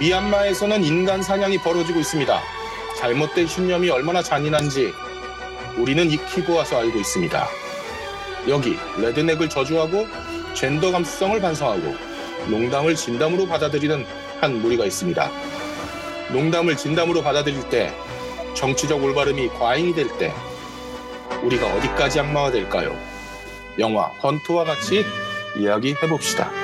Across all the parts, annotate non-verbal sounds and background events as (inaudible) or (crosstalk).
미얀마에서는 인간 사냥이 벌어지고 있습니다. 잘못된 신념이 얼마나 잔인한지 우리는 익히고 와서 알고 있습니다. 여기 레드넥을 저주하고 젠더 감수성을 반성하고 농담을 진담으로 받아들이는 한 무리가 있습니다. 농담을 진담으로 받아들일 때 정치적 올바름이 과잉이 될 때 우리가 어디까지 악마가 될까요? 영화 헌트와 같이 이야기해 봅시다.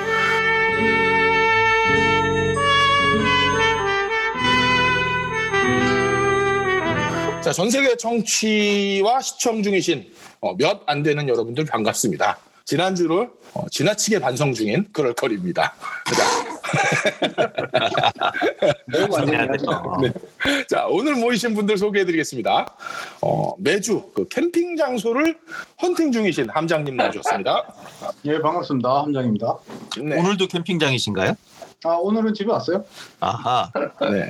자, 전 세계 청취와 시청 중이신 어, 몇 안 되는 여러분들 반갑습니다. 지난주를 어, 지나치게 반성 중인 그럴 거리입니다. 매우 완전히 (laughs) 네. 자, 오늘 모이신 분들 소개해드리겠습니다. 어, 매주 그 캠핑 장소를 헌팅 중이신 함장님 나오셨습니다. 예, 반갑습니다. 함장입니다. 네. 오늘도 캠핑장이신가요? 아, 오늘은 집에 왔어요? 아하. (laughs) 네.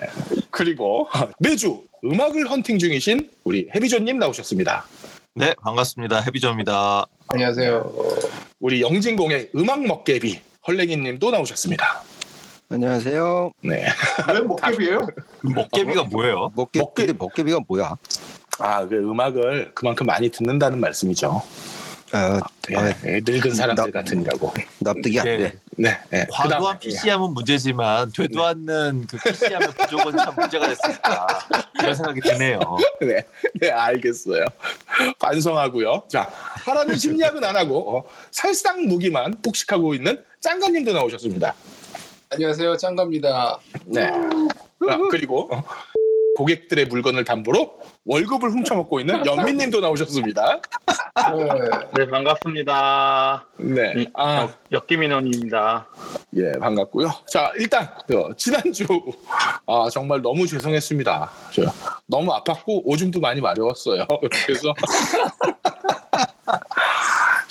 그리고 매주 음악을 헌팅 중이신 우리 해비조님 나오셨습니다. 네, 반갑습니다. 해비조입니다. 안녕하세요. 우리 영진공의 음악 먹개비 헐랭이님도 나오셨습니다. 안녕하세요. 네. (laughs) 왜 목개비예요? 먹개비가 뭐예요? 먹개, 먹개- 먹개비가 뭐야? 아, 그 음악을 그만큼 많이 듣는다는 말씀이죠. 아, 네. 아, 네, 늙은 사람들 나- 같으니라고. 납득이 안 네. 돼. 네. 네. 과도한 그다음에 PC함은 문제지만 되도 않는 그 PC함의 부족은 참 문제가 됐습니다. 이런 생각이 드네요. 네, 네, 알겠어요. 반성하고요. 자, 하라는 심리학은 안 하고 어, 살상 무기만 폭식하고 있는 짱가님도 나오셨습니다. 안녕하세요, 짱가입니다. 네. 아, 그리고 어, 고객들의 물건을 담보로 월급을 훔쳐먹고 있는 연민님도 나오셨습니다. 네, 네, 반갑습니다. 네. 아, 역기민원입니다. 예, 반갑고요. 자, 일단 어, 지난주 아 정말 너무 죄송했습니다. 저 너무 아팠고 오줌도 많이 마려웠어요. 그래서 (laughs)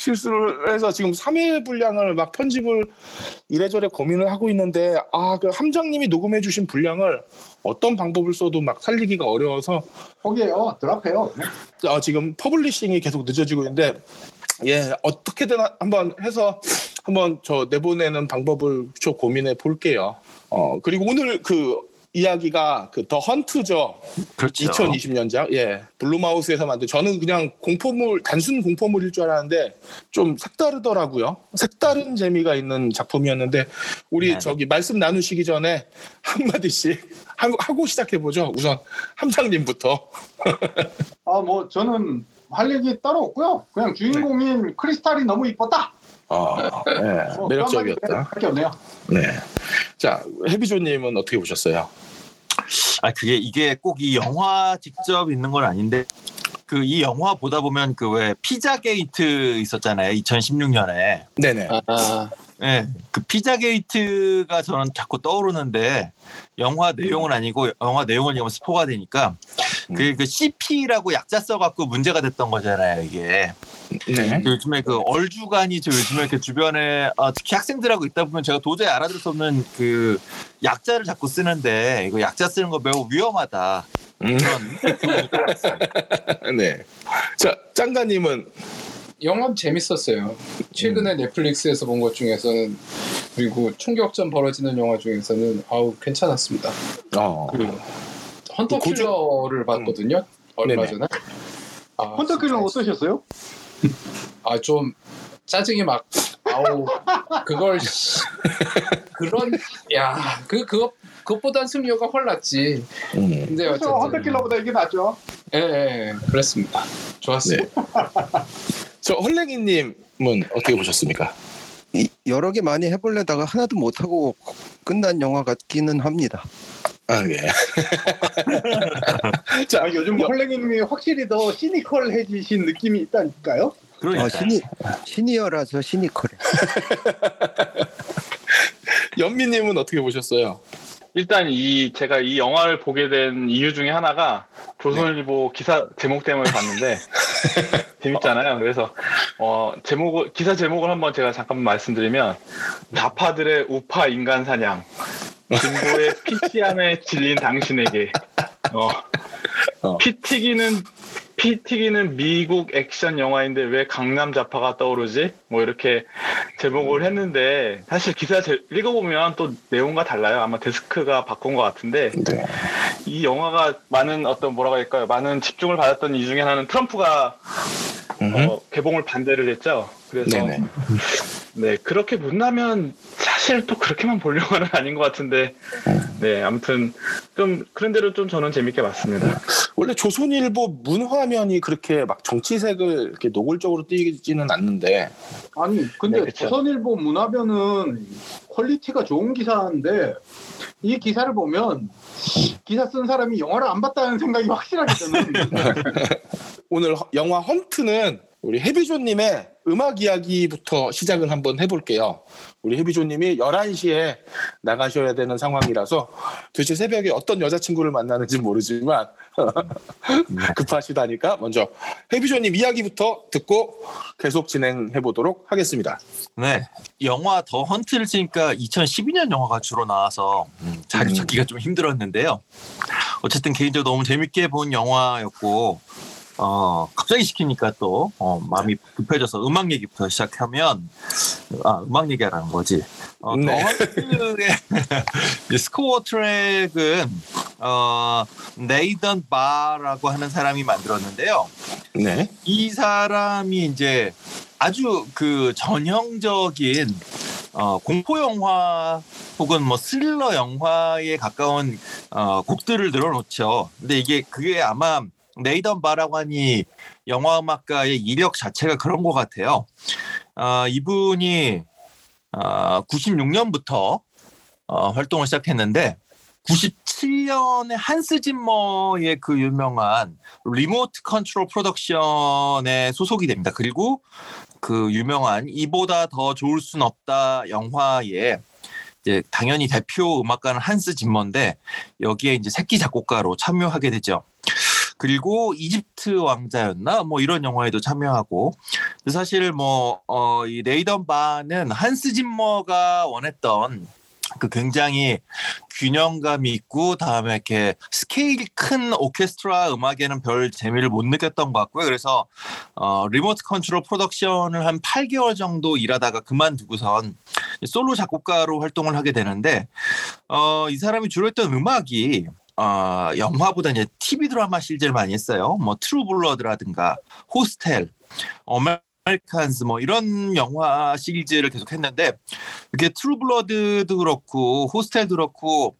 실수를 해서 지금 3회 분량을 막 편집을 이래저래 고민을 하고 있는데 아, 그 함장님이 녹음해 주신 분량을 어떤 방법을 써도 막 살리기가 어려워서 포기해요. drop해요. 어, 지금 publishing이 계속 늦어지고 있는데 예 어떻게든 한번 해서 한번 저 내보내는 방법을 저 고민해 볼게요. 어 그리고 오늘 그 이야기가 그 The Hunt죠. 그렇죠. 2020년작 예 블룸하우스에서 만든 저는 그냥 공포물 단순 공포물일 줄 알았는데 좀 색다르더라고요. 색다른 재미가 있는 작품이었는데 우리 네네. 저기 말씀 나누시기 전에 한 마디씩 하고, 하고 시작해 보죠. 우선 함장님부터. 아, 뭐 저는 할 얘기 따로 없고요. 그냥 주인공인 크리스탈이 너무 이뻤다. 어, 예, 뭐 매력적이었다. 할게 없네요. 네. 자, 해비조님은 어떻게 보셨어요? 아 그게 이게 꼭 이 영화 직접 있는 건 아닌데 그 이 영화 보다 보면 그 왜 피자 게이트 있었잖아요. 2016년에. 네네. 아, 예, 그 피자 게이트가 저는 자꾸 떠오르는데 영화 내용은 아니고 영화 내용을 얘기하면 스포가 되니까 그, 그 CP라고 약자 써갖고 문제가 됐던 거잖아요 이게 네. 그 요즘에 그 얼주간이 저 요즘에 그 주변에 어, 특히 학생들하고 있다 보면 제가 도저히 알아들을 수 없는 그 약자를 자꾸 쓰는데 이거 약자 쓰는 거 매우 위험하다 음. (laughs) 네. 자, 짱가님은 영화 재밌었어요. 최근에 넷플릭스에서 본 것 중에서는 그리고 충격전 벌어지는 영화 중에서는 아우 괜찮았습니다. 어, 그 헌터 고조- 킬러를 봤거든요. 얼마 네네. 전에. 아, 헌터킬은 어떠셨어요? 아, 좀 짜증이 막 아우 그걸 씨, (laughs) 그런 야그 그것 그것보단 승리가 훨났지. 음, 근데 그렇죠. 어쨌든 헌터킬러보다 이게 낫죠. 예, 예, 그랬습니다. 좋았어요. 네. 저 헐랭이님은 어떻게 보셨습니까? 이- 여러 개 많이 해보려다가 하나도 못하고 끝난 영화 같기는 합니다. 아, 예. (laughs) 자, 아, 요즘 여- 헐랭이님이 확실히 더 시니컬해지신 느낌이 있다니까요. 그러니까 어, 시니, 시니어라서 시니컬해. (laughs) 연미님은 어떻게 보셨어요? 일단 이 제가 이 영화를 보게 된 이유 중에 하나가 조선일보 기사 제목 때문에 봤는데 (laughs) 재밌잖아요. 그래서 어 제목을 기사 제목을 한번 제가 잠깐 말씀드리면 다파들의 우파 인간 사냥 진보의 (laughs) 피치함에 질린 당신에게 어, 어. 피 튀기는 피 튀기는 미국 액션 영화인데 왜 강남 자파가 떠오르지? 뭐 이렇게 제목을 했는데 사실 기사 제- 읽어보면 또 내용과 달라요. 아마 데스크가 바꾼 것 같은데 네. 이 영화가 많은 어떤 뭐라고 할까요? 많은 집중을 받았던 이유 중에 하나는 트럼프가 음흠. 어, 개봉을 반대를 했죠. 그래서 네네. 네 그렇게 못나면 사실 또 그렇게만 볼 영화는 아닌 것 같은데 네 아무튼 좀 그런 대로 좀 저는 재밌게 봤습니다. 원래 조선일보 문화면이 그렇게 막 정치색을 이렇게 노골적으로 띄지는 않는데 아니 근데 네. 조선일보 문화면은 quality가 좋은 기사인데 이 기사를 보면 기사 쓴 사람이 영화를 안 봤다는 생각이 확실하게 드는 (laughs) 오늘 허- 영화 Hunt는 우리 헤비조님의 음악 이야기부터 시작을 한번 해볼게요. 우리 해비조님이 11시에 나가셔야 되는 상황이라서 도대체 새벽에 어떤 여자친구를 만나는지 모르지만 (laughs) 급하시다니까 먼저 해비조님 이야기부터 듣고 계속 진행해 보도록 하겠습니다. 네. 영화 더 헌트를 치니까 2012년 영화가 주로 나와서 음, 자료 음. 찾기가 좀 힘들었는데요. 어쨌든 개인적으로 너무 재밌게 본 영화였고 어, 갑자기 시키니까 또 어, 마음이 급해져서 음악 얘기부터 시작하면 아 음악 얘기하라는 거지. 어, 네. 더 헌트의 (laughs) 이 스코어 트랙은 어, 네이던 바라고 하는 사람이 만들었는데요. 네. 이 사람이 이제 아주 그 전형적인 어, 공포 영화 혹은 뭐 스릴러 영화에 가까운 어, 곡들을 늘어놓죠. 근데 이게 그게 아마 네이던 바라관이 영화 음악가의 이력 자체가 그런 것 같아요. 어, 이분이 어, 96년부터 어, 활동을 시작했는데 97년에 한스 짐머의 그 유명한 리모트 컨트롤 프로덕션에 소속이 됩니다. 그리고 그 유명한 이보다 더 좋을 순 없다 영화에 이제 당연히 대표 음악가는 한스 짐머인데 여기에 이제 새끼 작곡가로 참여하게 되죠. 그리고 이집트 왕자였나 뭐 이런 영화에도 참여하고 사실 뭐 어 이 네이던 바는 한스 짐머가 원했던 그 굉장히 균형감 있고 다음에 이렇게 스케일 큰 오케스트라 음악에는 별 재미를 못 느꼈던 것 같고요. 그래서 어, 리모트 컨트롤 프로덕션을 한 8개월 정도 일하다가 그만두고선 솔로 작곡가로 활동을 하게 되는데 어, 이 사람이 주로 했던 음악이 어, 영화보다 이제 TV 드라마 시리즈를 많이 했어요. 뭐 True Blood라든가 Hostel, Americans 뭐 이런 영화 시리즈를 계속 했는데 이렇게 True Blood도 그렇고 Hostel도 그렇고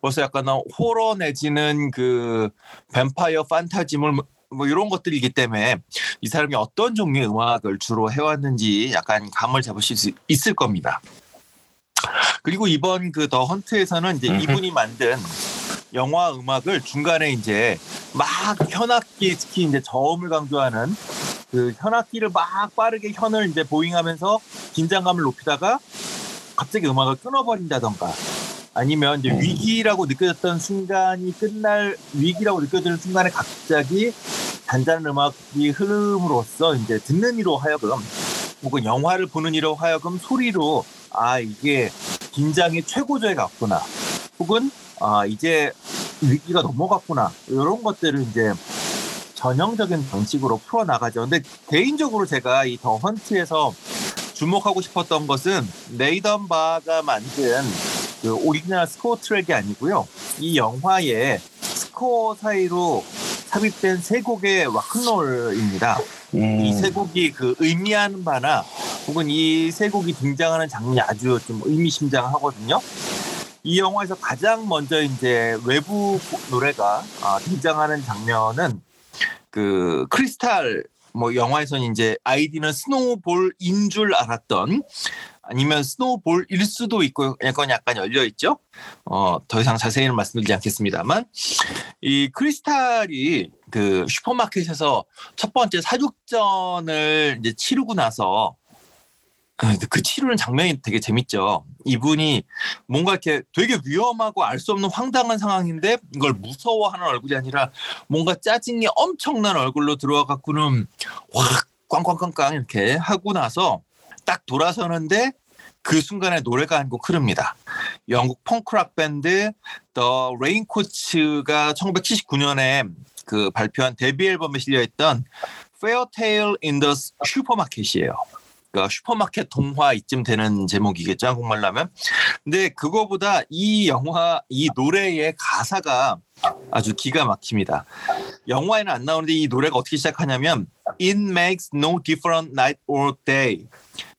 벌써 약간 호러 내지는 그 뱀파이어 판타지물 뭐 이런 것들이기 때문에 이 사람이 어떤 종류의 음악을 주로 해왔는지 약간 감을 잡으실 수 있을 겁니다. 그리고 이번 그 더 헌트에서는 이제. 이분이 만든 영화 음악을 중간에 이제 막 현악기 특히 이제 저음을 강조하는 그 현악기를 막 빠르게 현을 이제 보잉하면서 긴장감을 높이다가 갑자기 음악을 끊어버린다던가 아니면 이제 음. 위기라고 느껴졌던 순간이 끝날 위기라고 느껴지는 순간에 갑자기 잔잔한 음악이 흐름으로써 이제 듣는 이로 하여금 혹은 영화를 보는 이로 하여금 소리로 아 이게 긴장의 최고조에 갔구나 혹은 아 이제 위기가 넘어갔구나 이런 것들을 이제 전형적인 방식으로 풀어 나가죠. 근데 개인적으로 제가 이 The Hunt에서 주목하고 싶었던 것은 네이던 바가 만든 그 오리지널 스코어 트랙이 아니고요. 이 영화의 스코어 사이로 삽입된 세 곡의 락큰롤입니다. 음, 이 세 곡이 그 의미하는 바나 혹은 이 세 곡이 등장하는 장면이 아주 좀 의미심장하거든요. 이 영화에서 가장 먼저 이제 외부 노래가 아, 등장하는 장면은 그 크리스탈 뭐 영화에서는 이제 아이디는 스노우볼인 줄 알았던 아니면 스노우볼일 수도 있고 약간 약간 열려 있죠. 어, 더 이상 자세히는 말씀드리지 않겠습니다만 이 크리스탈이 그 슈퍼마켓에서 첫 번째 사육전을 이제 치르고 나서 아, 그 치르는 장면이 되게 재밌죠. 이분이 뭔가 이렇게 되게 위험하고 알 수 없는 황당한 상황인데 이걸 무서워하는 얼굴이 아니라 뭔가 짜증이 엄청난 얼굴로 들어와 갖고는 확 꽝꽝꽝꽝 이렇게 하고 나서 딱 돌아서는데 그 순간에 노래가 한 곡 흐릅니다. 영국 펑크락 밴드 더 레인코츠가 1979년에 그 발표한 데뷔 앨범에 실려있던 Fairytale in the Supermarket이에요. 그러니까 슈퍼마켓 동화 이쯤 되는 제목이겠죠 한국말로 하면. 근데 그거보다 이 영화 이 노래의 가사가 아주 기가 막힙니다. 영화에는 안 나오는데 이 노래가 어떻게 시작하냐면 It makes no difference night or day.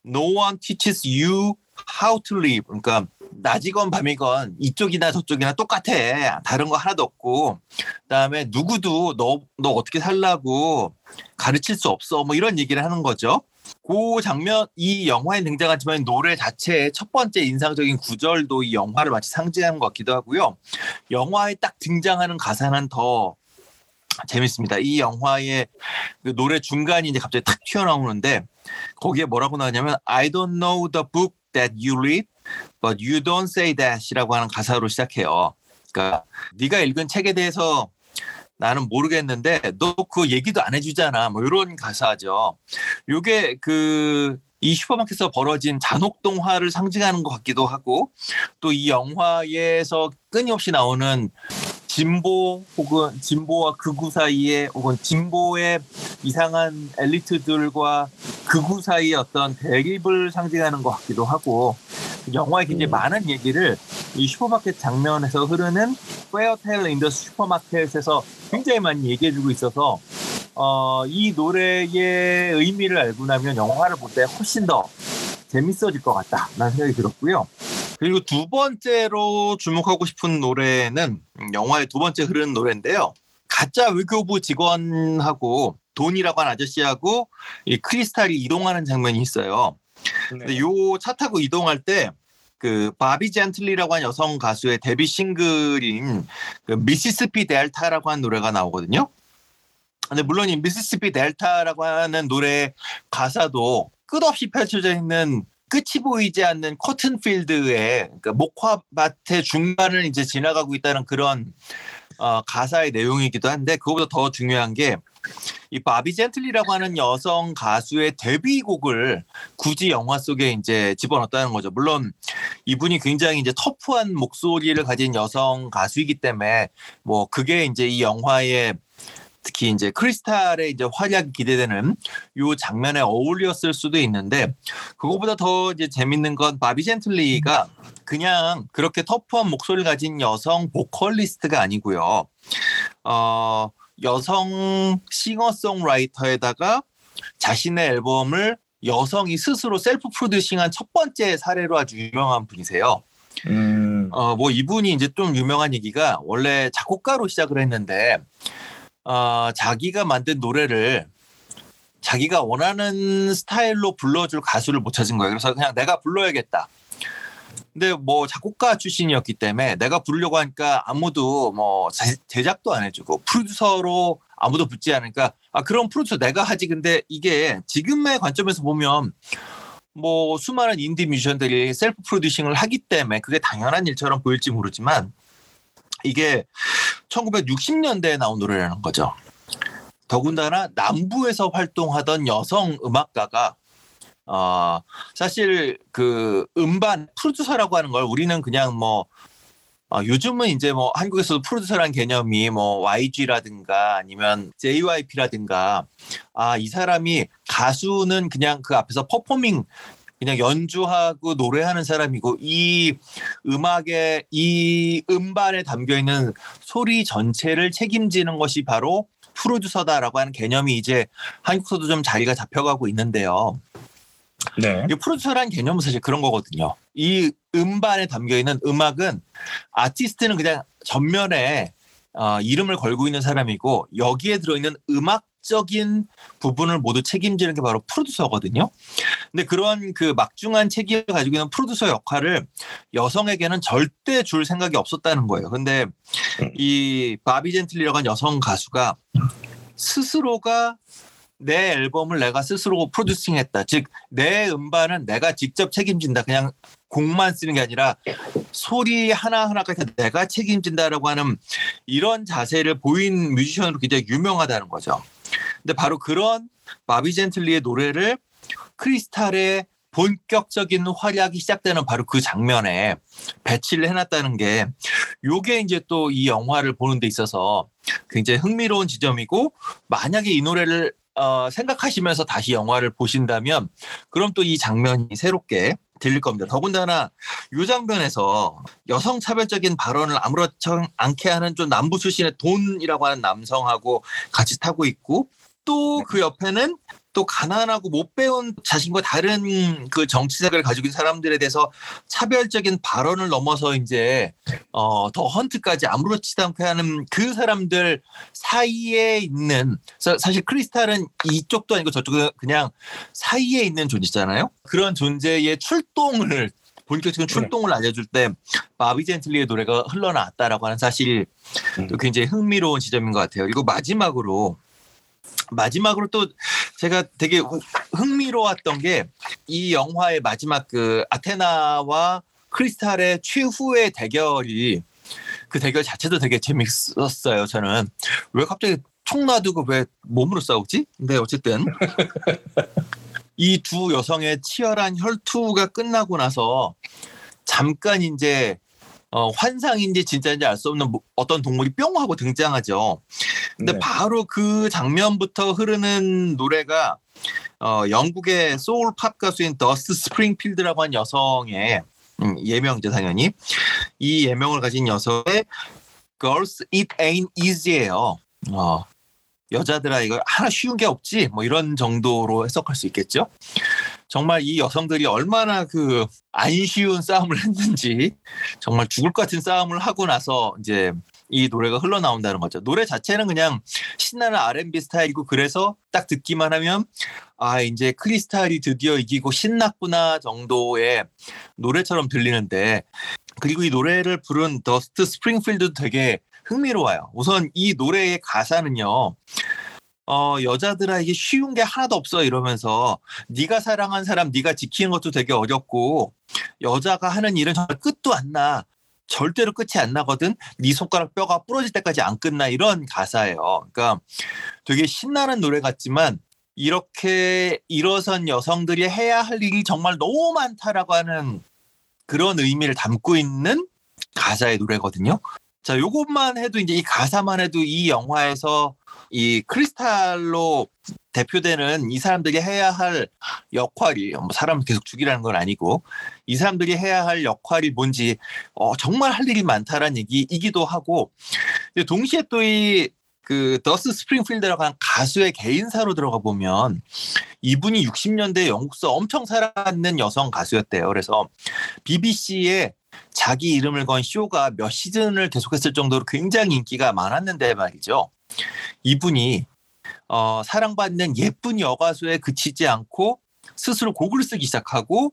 No one teaches you how to live. 그러니까 낮이건 밤이건 이쪽이나 저쪽이나 똑같아. 다른 거 하나도 없고. 그다음에 누구도 너 너 어떻게 살라고 가르칠 수 없어. 뭐 이런 얘기를 하는 거죠. 그 장면 이 영화에 등장하지만 노래 자체의 첫 번째 인상적인 구절도 이 영화를 마치 상징하는 것 같기도 하고요. 영화에 딱 등장하는 가사는 더 재밌습니다. 이 영화의 그 노래 중간이 이제 갑자기 탁 튀어나오는데 거기에 뭐라고 나오냐면 I don't know the book that you read, but you don't say that이라고 하는 가사로 시작해요. 그러니까 네가 읽은 책에 대해서 나는 모르겠는데 너 그 얘기도 안 해주잖아. 뭐 이런 가사죠. 요게 그 이 슈퍼마켓에서 벌어진 잔혹 동화를 상징하는 것 같기도 하고 또 이 영화에서 끊임없이 나오는 진보 혹은 진보와 극우 사이에 혹은 진보의 이상한 엘리트들과 극우 사이의 어떤 대립을 상징하는 것 같기도 하고 영화에 굉장히 많은 얘기를 이 슈퍼마켓 장면에서 흐르는 Fairytale in the Supermarket에서 굉장히 많이 얘기해주고 있어서 어, 이 노래의 의미를 알고 나면 영화를 볼 때 훨씬 더 재밌어질 것 같다라는 생각이 들었고요. 그리고 두 번째로 주목하고 싶은 노래는 영화의 두 번째 흐르는 노래인데요. 가짜 외교부 직원하고 돈이라고 하는 아저씨하고 이 크리스탈이 이동하는 장면이 있어요. 근데 요 차 타고 이동할 때 그 바비 젠틀리라고 하는 여성 가수의 데뷔 싱글인 그 미시시피 델타라고 하는 노래가 나오거든요. 근데 물론 이 미시시피 델타라고 하는 노래 가사도 끝없이 펼쳐져 있는 끝이 보이지 않는 커튼 필드의 그러니까 목화밭의 중간을 이제 지나가고 있다는 그런 어, 가사의 내용이기도 한데 그거보다 더 중요한 게 이 바비 젠틀리라고 하는 여성 가수의 데뷔곡을 굳이 영화 속에 이제 집어넣었다는 거죠. 물론 이분이 굉장히 이제 터프한 목소리를 가진 여성 가수이기 때문에 뭐 그게 이제 이 영화의 특히 이제 크리스탈의 이제 활약이 기대되는 요 장면에 어울렸을 수도 있는데 그거보다 더 이제 재밌는 건 바비 젠틀리가 그냥 그렇게 터프한 목소리를 가진 여성 보컬리스트가 아니고요. 어, 여성 싱어송라이터에다가 자신의 앨범을 여성이 스스로 셀프 프로듀싱한 첫 번째 사례로 아주 유명한 분이세요. 음. 어, 뭐 이분이 이제 좀 유명한 얘기가 원래 작곡가로 시작을 했는데 어, 자기가 만든 노래를 자기가 원하는 스타일로 불러줄 가수를 못 찾은 거예요. 그래서 그냥 내가 불러야겠다. 근데 뭐 작곡가 출신이었기 때문에 내가 부르려고 하니까 아무도 뭐 제- 제작도 안 해주고 프로듀서로 아무도 붙지 않으니까 아 그럼 프로듀서 내가 하지 근데 이게 지금의 관점에서 보면 뭐 수많은 인디 뮤지션들이 셀프 프로듀싱을 하기 때문에 그게 당연한 일처럼 보일지 모르지만 이게 1960년대에 나온 노래라는 거죠. 더군다나 남부에서 활동하던 여성 음악가가 어 사실 그 음반 프로듀서라고 하는 걸 우리는 그냥 뭐 어, 요즘은 이제 뭐 한국에서도 프로듀서라는 개념이 뭐 YG라든가 아니면 JYP라든가 아 이 사람이 가수는 그냥 그 앞에서 퍼포밍 그냥 연주하고 노래하는 사람이고 이 음악에 이 음반에 담겨 있는 소리 전체를 책임지는 것이 바로 프로듀서다라고 하는 개념이 이제 한국에서도 좀 자리가 잡혀가고 있는데요. 네. 이 프로듀서라는 개념은 사실 그런 거거든요. 이 음반에 담겨 있는 음악은 아티스트는 그냥 전면에 어, 이름을 걸고 있는 사람이고 여기에 들어있는 음악 적인 부분을 모두 책임지는 게 바로 프로듀서거든요. 근데 그런 그 막중한 책임을 가지고 있는 프로듀서 역할을 여성에게는 절대 줄 생각이 없었다는 거예요. 근데 이 바비 젠틀리라고 하는 여성 가수가 스스로가 내 앨범을 내가 스스로 프로듀싱했다. 즉 내 음반은 내가 직접 책임진다. 그냥 곡만 쓰는 게 아니라 소리 하나하나까지 다 내가 책임진다라고 하는 이런 자세를 보인 뮤지션으로 굉장히 유명하다는 거죠. 근데 바로 그런 바비 젠틀리의 노래를 크리스탈의 본격적인 활약이 시작되는 바로 그 장면에 배치를 해놨다는 게 요게 이제 또 이 영화를 보는 데 있어서 굉장히 흥미로운 지점이고 만약에 이 노래를 어, 생각하시면서 다시 영화를 보신다면 그럼 또 이 장면이 새롭게 들릴 겁니다. 더군다나 이 장면에서 여성 차별적인 발언을 아무렇지 않게 하는 좀 남부 출신의 돈이라고 하는 남성하고 같이 타고 있고 또 그 옆에는 또 가난하고 못 배운 자신과 다른 그 정치색을 가지고 있는 사람들에 대해서 차별적인 발언을 넘어서 이제 어, 더 헌트까지 아무렇지도 않게 하는 그 사람들 사이에 있는 사- 사실 크리스탈은 이쪽도 아니고 저쪽은 그냥 사이에 있는 존재잖아요. 그런 존재의 출동을 본격적인 출동을 알려줄 때 바비 젠틀리의 노래가 흘러나왔다라고 하는 사실 도 굉장히 흥미로운 지점인 것 같아요. 그리고 마지막으로 마지막으로 또 제가 되게 후- 흥미로웠던 게 이 영화의 마지막 그 아테나와 크리스탈의 최후의 대결이 그 대결 자체도 되게 재밌었어요. 저는 왜 갑자기 총 놔두고 왜 몸으로 싸우지? 근데 어쨌든 이 두 여성의 치열한 혈투가 끝나고 나서 잠깐 이제 어, 환상인지 진짜인지 알 수 없는 뭐- 어떤 동물이 뿅 하고 등장하죠. 근데 네. 바로 그 장면부터 흐르는 노래가 어, 영국의 소울 팝 가수인 더스티 스프링필드라고 한 여성의 음, 예명이죠 당연히 이 예명을 가진 여성의 Girls It Ain't Easy예요. 어, 여자들아 이거 하나 쉬운 게 없지 뭐 이런 정도로 해석할 수 있겠죠. 정말 이 여성들이 얼마나 그 안 쉬운 싸움을 했는지 정말 죽을 것 같은 싸움을 하고 나서 이제 이 노래가 흘러나온다는 거죠. 노래 자체는 그냥 신나는 R&B 스타일이고 그래서 딱 듣기만 하면 아 이제 크리스탈이 드디어 이기고 신났구나 정도의 노래처럼 들리는데 그리고 이 노래를 부른 더스트 스프링필드도 되게 흥미로워요. 우선 이 노래의 가사는요. 어, 여자들아 이게 쉬운 게 하나도 없어 이러면서 네가 사랑한 사람 네가 지키는 것도 되게 어렵고 여자가 하는 일은 정말 끝도 안 나. 절대로 끝이 안 나거든. 네 손가락 뼈가 부러질 때까지 안 끝나 이런 가사예요. 그러니까 되게 신나는 노래 같지만 이렇게 일어선 여성들이 해야 할 일이 정말 너무 많다라고 하는 그런 의미를 담고 있는 가사의 노래거든요. 자, 요것만 해도 이제 이 가사만 해도 이 영화에서 이 크리스탈로 대표되는 이 사람들이 해야 할 역할이 뭐 사람을 계속 죽이라는 건 아니고 이 사람들이 해야 할 역할이 뭔지 어, 정말 할 일이 많다라는 얘기이기도 하고 동시에 또이 그 더스 스프링필드라고 하는 가수의 개인사로 들어가 보면 이분이 60년대 영국서 엄청 살아있는 여성 가수였대요. 그래서 BBC에 자기 이름을 건 쇼가 몇 시즌을 계속했을 정도로 굉장히 인기가 많았는데 말이죠. 이분이 어, 사랑받는 예쁜 여가수에 그치지 않고 스스로 곡을 쓰기 시작하고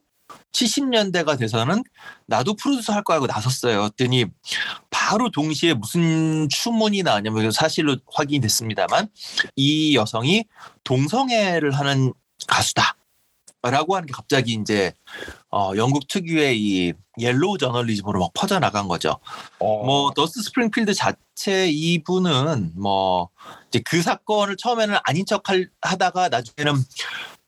70년대가 돼서는 나도 프로듀서 할 거야 하고 나섰어요. 그랬더니 바로 동시에 무슨 추문이 나왔냐면 사실로 확인이 됐습니다만 이 여성이 동성애를 하는 가수다. 라고 하는 게 갑자기 이제 어, 영국 특유의 이 옐로우 저널리즘으로 막 퍼져나간 거죠. 어, 뭐 더스티 스프링필드 자체 이분은 뭐 이제 그 사건을 처음에는 아닌 척 하다가 나중에는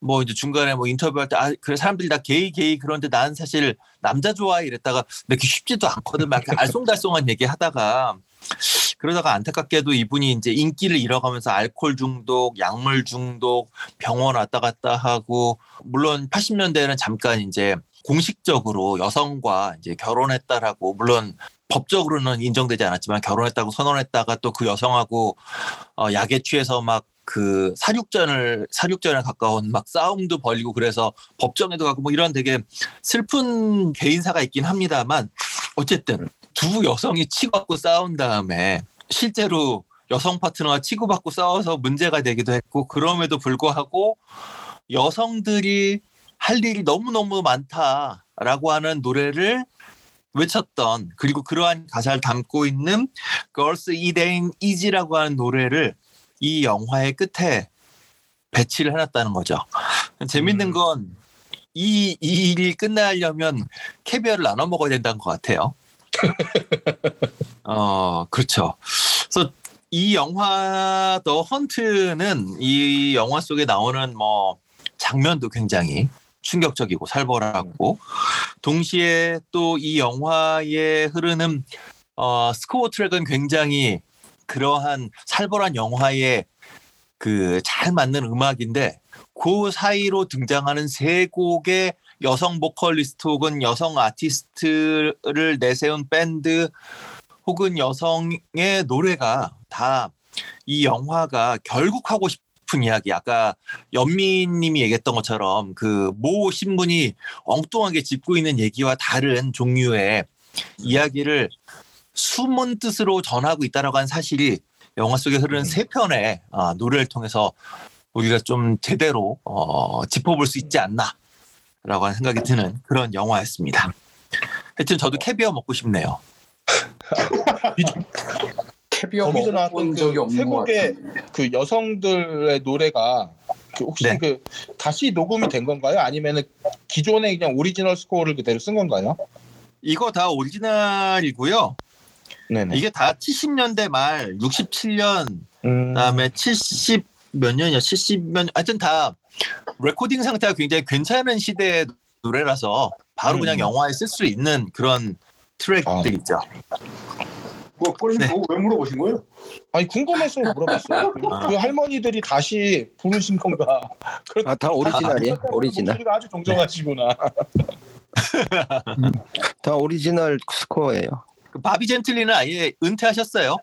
뭐 이제 중간에 뭐 인터뷰할 때 아 그래 사람들이 다 게이 게이 그런데 난 사실 남자 좋아해 이랬다가 그렇게 쉽지도 않거든 막 (laughs) 알쏭달쏭한 얘기 하다가 그러다가 안타깝게도 이분이 이제 인기를 잃어가면서 알코올 중독, 약물 중독, 병원 왔다 갔다 하고 물론 80년대에는 잠깐 이제 공식적으로 여성과 이제 결혼했다라고 물론 법적으로는 인정되지 않았지만 결혼했다고 선언했다가 또 그 여성하고 어, 약에 취해서 막 그 사육전을 사육전에 가까운 막 싸움도 벌이고 그래서 법정에도 가고 뭐 이런 되게 슬픈 개인사가 있긴 합니다만 어쨌든 두 여성이 치고받고 싸운 다음에 실제로 여성 파트너가 치고받고 싸워서 문제가 되기도 했고 그럼에도 불구하고 여성들이 할 일이 너무너무 많다라고 하는 노래를 외쳤던 그리고 그러한 가사를 담고 있는 Girls It Ain't Easy라고 하는 노래를 이 영화의 끝에 배치를 해놨다는 거죠. 재밌는 음. 건 이, 이 일이 끝나려면 캐비어를 나눠 먹어야 된다는 것 같아요. (laughs) 어, 그렇죠. 그래서 이 영화 더 헌트는 이 영화 속에 나오는 뭐 장면도 굉장히 충격적이고 살벌하고 동시에 또 이 영화에 흐르는 어, 스코어 트랙은 굉장히 그러한 살벌한 영화에 그 잘 맞는 음악인데 그 사이로 등장하는 세 곡의 여성 보컬리스트 혹은 여성 아티스트를 내세운 밴드 혹은 여성의 노래가 다 이 영화가 결국 하고 싶은 이야기. 아까 연민님이 얘기했던 것처럼 그 모 신분이 엉뚱하게 짚고 있는 얘기와 다른 종류의 이야기를 숨은 뜻으로 전하고 있다라고 하는 사실이 영화 속에 흐르는 세 편의 아, 노래를 통해서 우리가 좀 제대로 어, 짚어볼 수 있지 않나 라고 하는 생각이 드는 그런 영화였습니다. 하여튼 저도 캐비어 먹고 싶네요. 캐비어 거기서 먹어본 나왔던 적이 그 없는 세것 곡의 같은데. 그 여성들의 노래가 그 혹시 네. 그 다시 녹음이 된 건가요? 아니면은 기존의 그냥 오리지널 스코어를 그대로 쓴 건가요? 이거 다 오리지널이고요. 네네. 이게 다 70년대 말, 67년, 음, 그다음에 70 몇 년이야? 70몇 하여튼 다 레코딩 상태가 굉장히 괜찮은 시대의 노래라서 바로 그냥 음. 영화에 쓸 수 있는 그런 트랙들 있죠. 뭐 꼴님 네. 그거 왜 물어보신 거예요? 아니 궁금해서 물어봤어요. 그, (laughs) 아. 그 할머니들이 다시 부르신 건가? (laughs) 아 다 오리지널이에요. 오리지널. 목소리가 아주 정정하시구나. (laughs) 다 오리지널 스코어예요. 그 바비 젠틀리는 아예 은퇴하셨어요.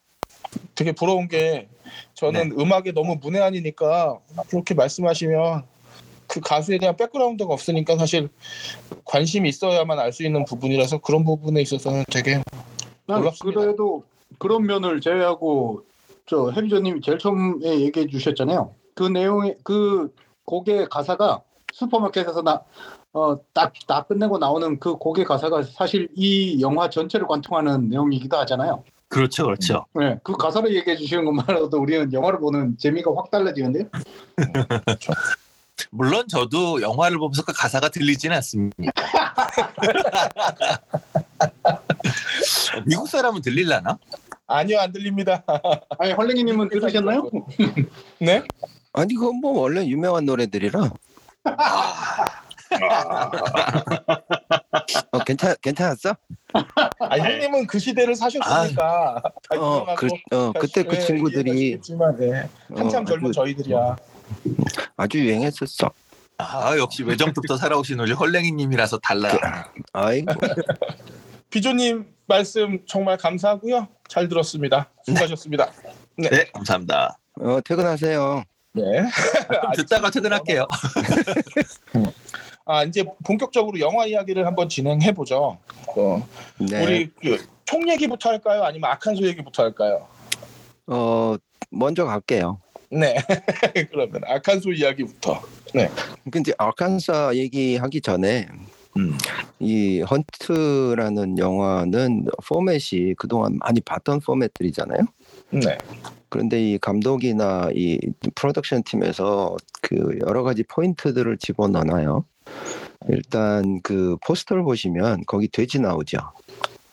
되게 부러운 게 저는 네. 음악에 너무 문외한이니까 그렇게 말씀하시면 그 가수에 대한 백그라운드가 없으니까 사실 관심이 있어야만 알 수 있는 부분이라서 그런 부분에 있어서는 되게 난 놀랍습니다. 그래도 그런 면을 제외하고 저 해리저님이 제일 처음에 얘기해 주셨잖아요. 그 내용의 그 곡의 가사가 슈퍼마켓에서 나 어딱다 끝내고 나오는 그 곡의 가사가 사실 이 영화 전체를 관통하는 내용이기도 하잖아요. 그렇죠, 그렇죠. 네, 그 가사를 얘기해 주시는 것만으로도 우리는 영화를 보는 재미가 확 달라지는데요. 물론 저도 영화를 보면서 그 가사가 들리지는 않습니다. (laughs) 미국 사람은 들릴라나? 아니요 안 들립니다. 아니 헐랭이님은 들으셨나요? 네? 아니 그건 뭐 원래 유명한 노래들이라. 어, 괜찮 괜찮았어? 아 형님은 그 시대를 사셨으니까 다 어, 그, 어 그때 그 친구들이 지만 네. 한참 어, 젊은 아주, 저희들이야. 아주 유행했었어. 아 역시 외정부터 살아오신 우리 헐랭이님이라서 달라. 아이고 (laughs) 비조님 말씀 정말 감사하고요. 잘 들었습니다. 수고하셨습니다. 네, 감사합니다. 어, 퇴근하세요. 네. 좀 (laughs) 듣다가 퇴근할게요. (laughs) 아 이제 본격적으로 영화 이야기를 한번 진행해 보죠. 어, 네. 우리 그, 총 얘기부터 할까요? 아니면 악한소 얘기부터 할까요? 어 먼저 갈게요. 네. (laughs) 그러면 악한소 이야기부터. 근데 아칸사 얘기하기 전에 음. 이 헌트라는 영화는 포맷이 그동안 많이 봤던 포맷들이잖아요. 네. 그런데 이 감독이나 이 프로덕션 팀에서 그 여러 가지 포인트들을 집어넣어요. 일단 그 포스터를 보시면 거기 돼지 나오죠.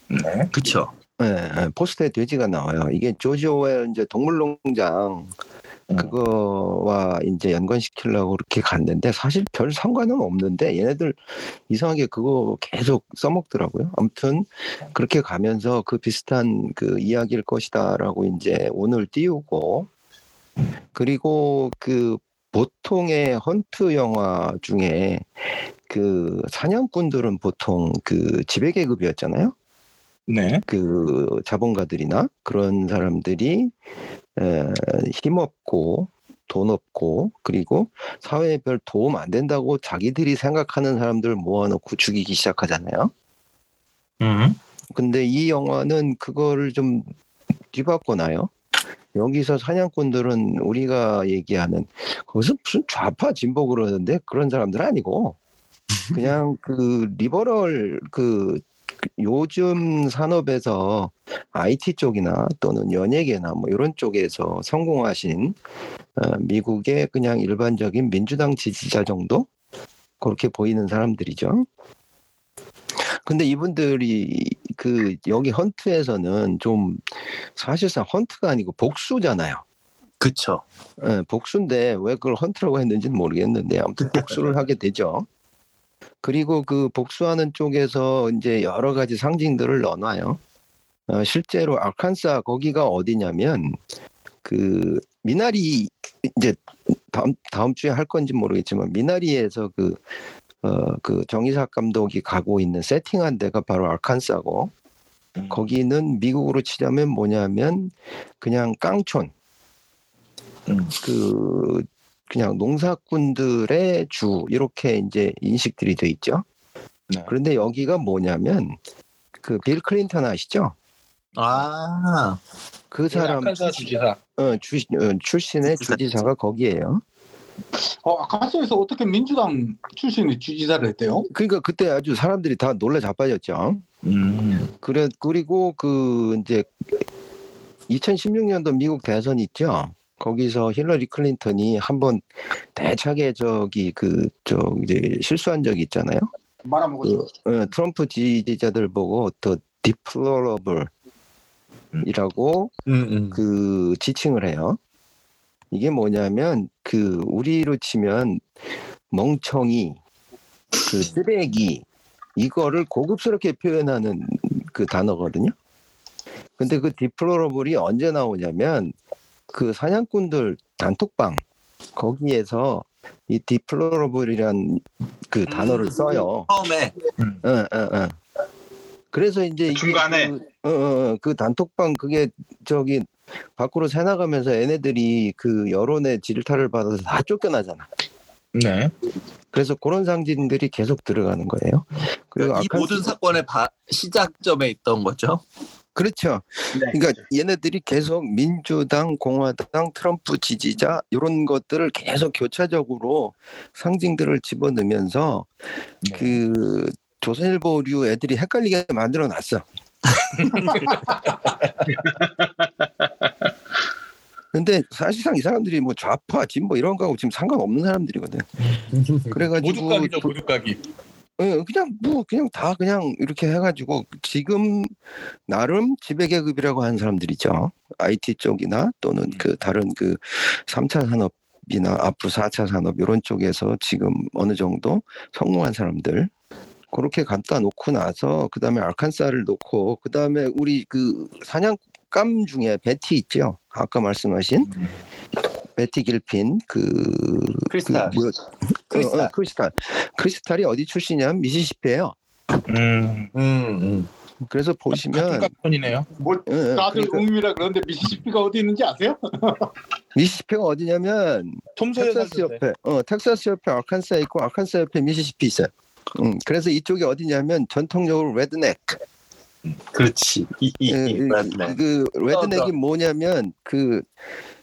네. 네, 네, 포스터에 돼지가 나와요. 이게 조지 오웰 이제 동물농장 음. 그거와 이제 연관시키려고 그렇게 갔는데 사실 별 상관은 없는데 얘네들 이상하게 그거 계속 써먹더라고요. 아무튼 그렇게 가면서 그 비슷한 그 이야기일 것이다라고 이제 오늘 띄우고 그리고 그 보통의 헌트 영화 중에 그 사냥꾼들은 보통 그 지배계급이었잖아요. 네. 그 자본가들이나 그런 사람들이 에, 힘없고 돈 없고 그리고 사회에 별 도움 안 된다고 자기들이 생각하는 사람들 모아놓고 죽이기 시작하잖아요. 음. 근데 이 영화는 그거를 좀 뒤바꿔 놔요. 여기서 사냥꾼들은 우리가 얘기하는 거기서 무슨 좌파 진보 그러는데 그런 사람들 은 아니고 (laughs) 그냥 그 리버럴 그 요즘 산업에서 IT 쪽이나 또는 연예계나 뭐 이런 쪽에서 성공하신 어, 미국의 그냥 일반적인 민주당 지지자 정도 그렇게 보이는 사람들이죠. 근데 이분들이 그 여기 헌트에서는 좀 사실상 헌트가 아니고 복수잖아요. 그쵸. 예, 복수인데 왜 그걸 헌트라고 했는지는 모르겠는데 아무튼 복수를 하게 되죠. 그리고 그 복수하는 쪽에서 이제 여러 가지 상징들을 넣어놔요. 어, 실제로 아칸사 거기가 어디냐면 그 미나리 이제 다음 다음 주에 할 건지 모르겠지만 미나리에서 그 어, 그 정의삭 감독이 가고 있는 세팅한 데가 바로 아칸사고 음. 거기는 미국으로 치자면 뭐냐면 그냥 깡촌 음. 그 그냥 농사꾼들의 주 이렇게 이제 인식들이 돼 있죠. 네. 그런데 여기가 뭐냐면 그 빌 클린턴 아시죠? 아, 그 사람 아칸사 주지사. 어, 주, 어, 출신의 주지사. 주지사가 거기에요. 어, 아카스에서 어떻게 민주당 출신의 주지사를 했대요? 그러니까 그때 아주 사람들이 다 놀래 자빠졌죠. 음. 그래 그리고 그 이제 2016년도 미국 대선 있죠. 거기서 힐러리 클린턴이 한번 대차게 저기 그 저 이제 실수한 적이 있잖아요. 말아먹었죠. 그, 어, 트럼프 지지자들 보고 더 디플로러블이라고 음, 음. 그 지칭을 해요. 이게 뭐냐면 그 우리로 치면 멍청이, 그 쓰레기 이거를 고급스럽게 표현하는 그 단어거든요. 근데 그 디플로러블이 언제 나오냐면 그 사냥꾼들 단톡방 거기에서 이 디플로러블이란 그 단어를 써요. 처음에 어, 어, 어. 그래서 이제 중간에. 그, 어, 어, 어, 그 단톡방 그게 저기 밖으로 새 나가면서 얘네들이 그 여론의 질타를 받아서 다 쫓겨나잖아. 네. 그래서 그런 상징들이 계속 들어가는 거예요. 그리고 이 아칸- 모든 사건의 바- 시작점에 있던 거죠. 그렇죠. 그러니까 얘네들이 계속 민주당, 공화당, 트럼프 지지자 이런 것들을 계속 교차적으로 상징들을 집어넣으면서 네. 그 조선일보류 애들이 헷갈리게 만들어 놨어. (laughs) 근데 사실상 이 사람들이 뭐 좌파, 진보 이런 거하고 지금 상관없는 사람들이거든. (laughs) 그래가지고 모두각이죠, 도- 모두각이. 어, 그냥 뭐 그냥 다 그냥 이렇게 해가지고 지금 나름 지배계급이라고 하는 사람들이죠. IT 쪽이나 또는 그 다른 그 3차 산업 이나 앞으로 4차 산업 이런 쪽에서 지금 어느 정도 성공한 사람들 그렇게 갖다 놓고 나서 그 다음에 알칸사를 놓고 그 다음에 우리 그 사냥감 중에 베티 있죠. 아까 말씀하신 베티 길핀 그 크리스탈. 그 뭐, 크리스탈. 어, 어, 크리스탈. 크리스탈이 어디 출신이냐면 미시시피예요. 음. 음, 음. 그래서 보시면 깡촌이네요. 뭐 예, 예, 다들 그러니까 음이라 그러는데 미시시피가 어디 있는지 아세요? (laughs) 미시시피가 어디냐면 톰소에 텍사스 옆에 어 텍사스 옆에 아칸사 있고 아칸사 옆에 미시시피 있어요. 음, 그래서 이쪽이 어디냐면 전통적으로 redneck. 그렇지. 이, 이, 예, 이, 그. 그 redneck이 어, 어. 뭐냐면 그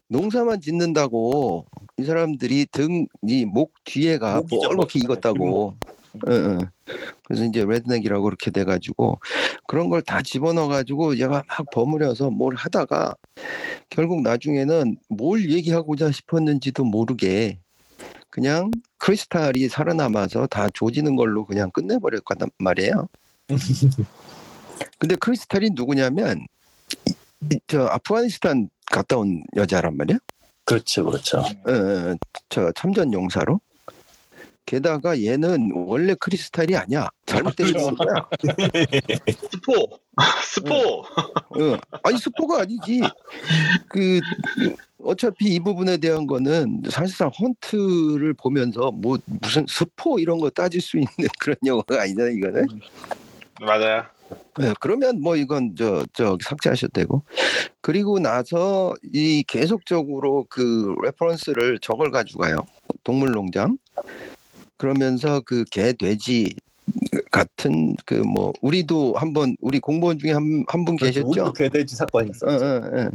농사만 짓는다고 이 사람들이 등이 목 뒤에가 목. 익었다고. 응, 응. 그래서 이제 redneck이라고 이렇게 돼가지고 그런 걸 다 집어넣어가지고 얘가 막 버무려서 뭘 하다가 결국 나중에는 뭘 얘기하고자 싶었는지도 모르게 그냥 크리스탈이 살아남아서 다 조지는 걸로 그냥 끝내버렸단 말이에요. 근데 크리스탈이 누구냐면 이- 이- 저 아프가니스탄 갔다 온 여자란 말이야. 그렇죠, 그렇죠. 어, 어, 저 참전 용사로. 게다가 얘는 원래 크리스탈이 아니야. 잘못된 그렇죠. 거야. 스포. (laughs) 스포. 어. 아니 스포가 아니지. 그 어차피 이 부분에 대한 거는 사실상 헌트를 보면서 뭐 무슨 스포 이런 거 따질 수 있는 (laughs) 그런 영화가 아니잖아 이거는. 맞아요. 네, 그러면 뭐 이건 저, 저 삭제하셔도 되고. 그리고 나서 이 계속적으로 그 reference를 저걸 가지고 가요. 동물농장. 그러면서 그 개, 돼지 같은 그 뭐 우리도 한번 우리 공무원 중에 한 한 분 계셨죠? 우리도 괴돼지 사건이 어, 있었죠. 어, 어.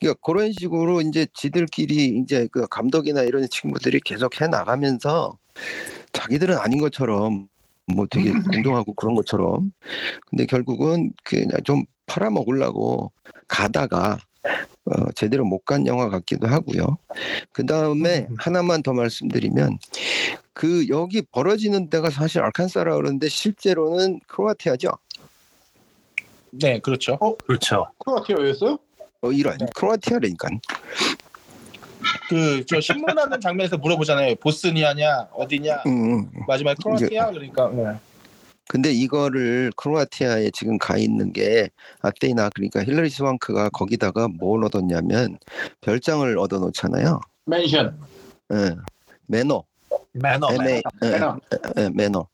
그러니까 그런 식으로 이제 지들끼리 이제 그 감독이나 이런 친구들이 계속 해 나가면서 자기들은 아닌 것처럼 뭐 되게 공정하고 그런 것처럼 근데 결국은 그냥 좀 팔아먹으려고 가다가 어, 제대로 못 간 영화 같기도 하고요. 그 다음에 하나만 더 말씀드리면 그 여기 벌어지는 데가 사실 알칸사라 그러는데 실제로는 크로아티아죠. 네, 그렇죠. 그렇죠. 크로아티아였어요? 어, 이런 크로아티아라니까. 그 저 신문하는 장면에서 물어보잖아요. 보스니아냐 어디냐 음. 마지막에 크로아티아 그러니까 네. 근데 이거를 크로아티아에 지금 가 있는 게 아테나 그러니까 힐러리 스왕크가 거기다가 뭘 얻었냐면 별장을 얻어놓잖아요. mansion. 예. manor, manor manor. 예, manor. 예, 매너.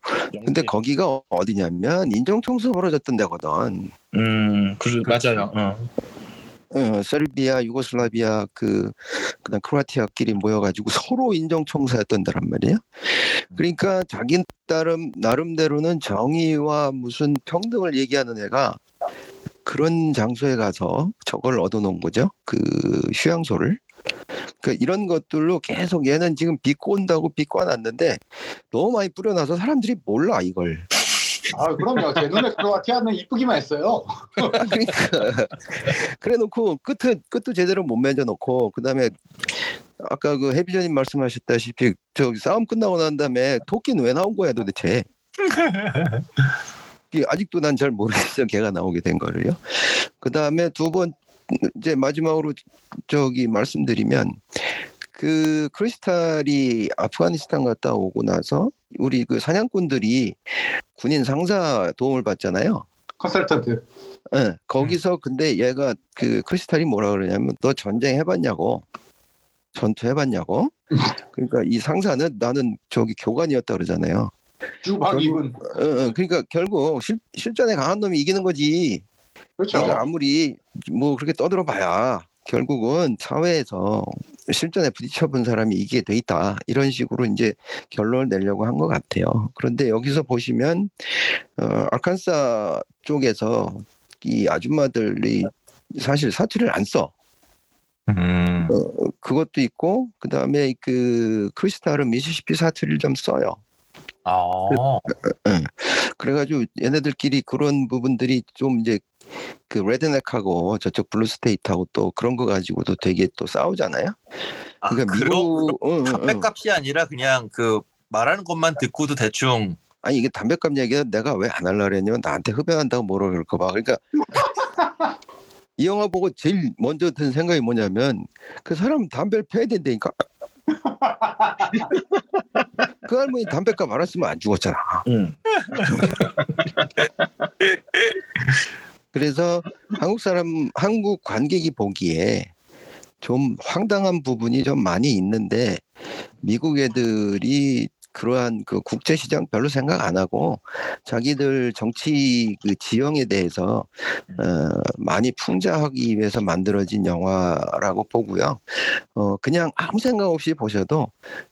근데. 거기가 어디냐면 인종청소 벌어졌던 데거든. 음 그, 맞아요. 어. 어, 세르비아, 유고슬라비아 그 그다음 크로아티아끼리 모여가지고 (laughs) 서로 인종 청소했던 데란 말이에요. 그러니까 자기 나름 나름대로는 정의와 무슨 평등을 얘기하는 애가 그런 장소에 가서 저걸 얻어놓은 거죠. 그 휴양소를. 그 이런 것들로 계속 얘는 지금 비꼬 온다고 비꼬아놨는데 너무 많이 뿌려놔서 사람들이 몰라 이걸. 아 그럼요. 제 눈에 크로아티아는 이쁘기만 했어요. 그러니까 그래 놓고 끝을 끝도 제대로 못 맺어 놓고 그다음에 아까 그 해비전님 말씀하셨다시피 저 싸움 끝나고 난 다음에 토끼는 왜 나온 거야 도대체? 아직도 난 잘 모르겠어 걔가 나오게 된 거를요. 그 다음에 두 번 이제 마지막으로 저기 말씀드리면 그 크리스탈이 아프가니스탄 갔다 오고 나서 우리 그 사냥꾼들이 군인 상사 도움을 받잖아요. 컨설턴트. 예, 거기서 근데 얘가 그 크리스탈이 뭐라 그러냐면 너 전쟁 해봤냐고 전투 해봤냐고 (laughs) 그러니까 이 상사는 나는 저기 교관이었다 그러잖아요 주방 입은. 어, 어, 그러니까 결국 실, 실전에 강한 놈이 이기는 거지 그렇죠. 내가 아무리 뭐 그렇게 떠들어봐야 결국은 사회에서 실전에 부딪혀본 사람이 이기게 돼 있다 이런 식으로 이제 결론을 내려고 한 것 같아요. 그런데 여기서 보시면 어, 아칸사 쪽에서 이 아줌마들이 사실 사투리를 안 써. 음. 어, 그것도 있고 그 다음에 그 크리스탈은 미시시피 사투리를 좀 써요. 아. 그래가지고 얘네들끼리 그런 부분들이 좀 이제 그 redneck하고 저쪽 blue state하고 또 그런 거 가지고도 되게 또 싸우잖아요. 아, 그러니까 미국 응, 응, 응. 담배값이 아니라 그냥 그 말하는 것만 듣고도 대충 아니 이게 담배값 얘기가 내가 왜안 할라 그랬냐면 나한테 흡연한다고 뭐라 그럴까 봐. 그러니까 (laughs) 이 영화 보고 제일 먼저 든 생각이 뭐냐면 그 사람 담배를 펴야 된다니까. (laughs) 그 할머니 담배값 알았으면 안 죽었잖아. 음. (laughs) 그래서 한국 사람, 한국 관객이 보기에 좀 황당한 부분이 좀 많이 있는데 미국 애들이 그러한 그 국제 시장 별로 생각 안 하고 자기들 정치 그 지형에 대해서 어, 많이 풍자하기 위해서 만들어진 영화라고 보고요. 어, 그냥 아무 생각 없이 보셔도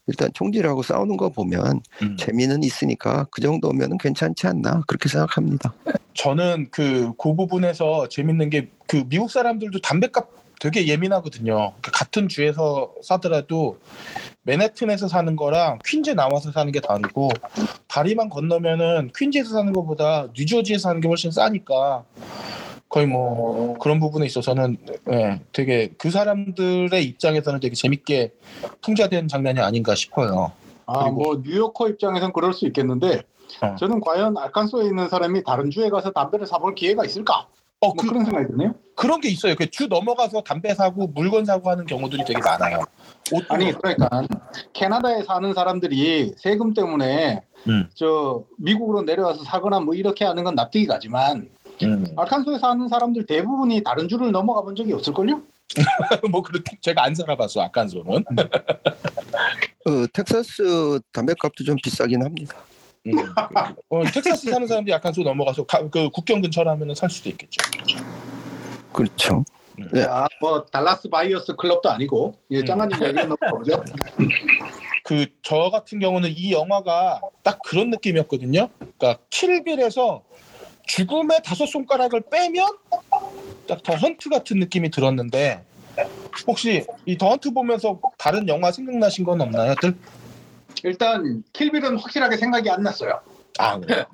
일단 총질하고 싸우는 거 보면 음. 재미는 있으니까 그 정도면 괜찮지 않나 그렇게 생각합니다. 저는 그, 그 부분에서 재밌는 게 그 미국 사람들도 담배값 되게 예민하거든요. 그 같은 주에서 사더라도 맨해튼에서 사는 거랑 퀸즈 나와서 사는 게 다르고 다리만 건너면은 퀸즈에서 사는 것보다 뉴저지에서 사는 게 훨씬 싸니까 거의 뭐 그런 부분에 있어서는 예, 되게 그 사람들의 입장에서는 되게 재밌게 풍자된 장면이 아닌가 싶어요. 아, 뭐 뉴요커 입장에선 그럴 수 있겠는데 어. 저는 과연 알칸소에 있는 사람이 다른 주에 가서 담배를 사볼 기회가 있을까? 어, 뭐 그, 그런 생각이 드네요. 그런 게 있어요. 그주 넘어가서 담배 사고 물건 사고 하는 경우들이 되게 많아요. 아니 그러니까 캐나다에 사는 사람들이 세금 때문에 음. 저 미국으로 내려와서 사거나 뭐 이렇게 하는 건 납득이 가지만 음. 알칸소에 사는 사람들 대부분이 다른 주를 넘어가 본 적이 없을걸요? (laughs) 뭐 그렇게 제가 안 살아봤어 아칸소는. 어, (laughs) 텍사스 담배값도 좀 비싸긴 합니다. 음. 어, 텍사스 사는 사람들이 아칸소 넘어가서 가- 그 국경 근처라면 살 수도 있겠죠. 그렇죠. 네. 아, 뭐 달라스 바이어스 클럽도 아니고 예, 음. 짱아님 얘기는 넘어가보죠. (laughs) 그 저 같은 경우는 이 영화가 딱 그런 느낌이었거든요. 그러니까 킬빌에서 죽음의 다섯 손가락을 빼면 딱 더 헌트 같은 느낌이 들었는데 혹시 이 더 헌트 보면서 다른 영화 생각나신 건 없나요? 들? 일단 킬빌은 확실하게 생각이 안 났어요. 아 그래요. (laughs)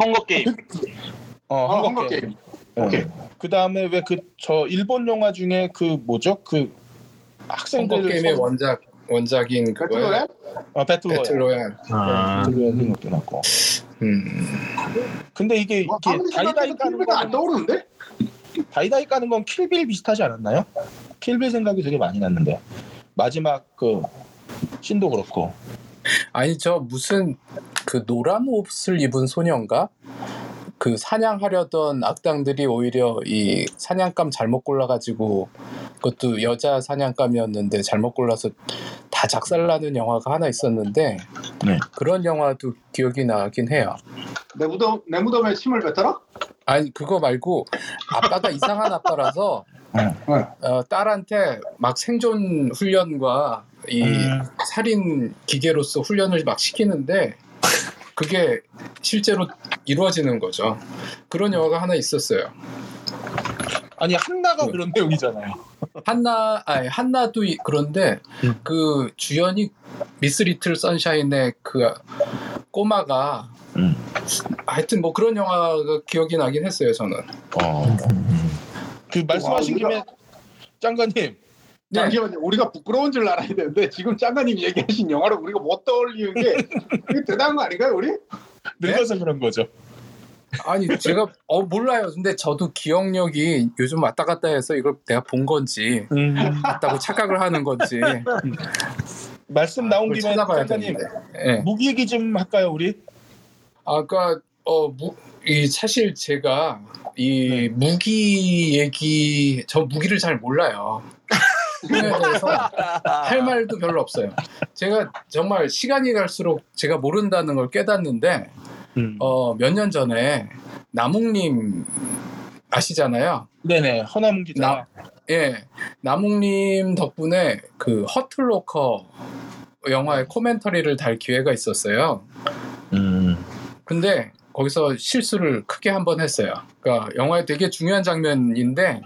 헝거 게임. 어, 어, 헝거 헝거 게임. 게임. 어. 오케이. 그 다음에 왜 그 저 일본 영화 중에 그 뭐죠? 그 학생들 헝거 게임의 서- 원작 원작인. 배틀로얄? 어, 배틀로얄. 배틀로얄. 아. 배틀로얄 것도 났고. 음. 근데 이게 뭐 이게 다이다이 까는 킬빌은 안 떠오르는데? 다이다이 까는 건 킬빌 비슷하지 않았나요? 킬빌 생각이 되게 많이 났는데 마지막 그 신도 그렇고 아니 저 무슨 그 노란 옷을 입은 소녀인가? 그 사냥하려던 악당들이 오히려 이 사냥감 잘못 골라가지고 그것도 여자 사냥감이었는데 잘못 골라서 다 작살나는 영화가 하나 있었는데 네. 그런 영화도 기억이 나긴 해요. 내 무덤 내 무덤에 침을 뱉어라? 아니 그거 말고 아빠가 이상한 아빠라서 응. 어, 딸한테 막 생존 훈련과 이 음. 살인 기계로서 훈련을 막 시키는데 그게 실제로 이루어지는 거죠. 그런 영화가 하나 있었어요. 아니 한나가 네. 그런 내용이잖아요. 한나 아니 한나도 이- 그런데 음. 그 주연이 미스 리틀 선샤인의 그 꼬마가 음. 하여튼 뭐 그런 영화가 기억이 나긴 했어요 저는. 어. 그 말씀하신 와, 우리가- 김에 짱가님 네. 잠시만요. 우리가 부끄러운 줄 알아야 되는데 지금 짱가님 얘기하신 영화를 우리가 못 떠올리는 게 이게 대단한 거 아닌가요, 우리? 늙어서 그런 거죠. 아니 제가 어 몰라요. 근데 저도 기억력이 요즘 왔다 갔다 해서 이걸 내가 본 건지 음. 봤다고 착각을 하는 건지 말씀 나온 그걸 김에 짱가님 되는데. 예. 무기 얘기 좀 할까요 우리? 아까 어, 무, 이 사실 제가 이 네. 무기 얘기 저 무기를 잘 몰라요. 할 말도 별로 없어요. 제가 정말 시간이 갈수록 제가 모른다는 걸 깨닫는데 음. 어, 몇 년 전에 남웅님 아시잖아요. 네네 허남 기자. 나- 예, 남웅님 덕분에 그 허틀로커 영화의 코멘터리를 달 기회가 있었어요. 음. 근데 거기서 실수를 크게 한 번 했어요. 그러니까 영화의 되게 중요한 장면인데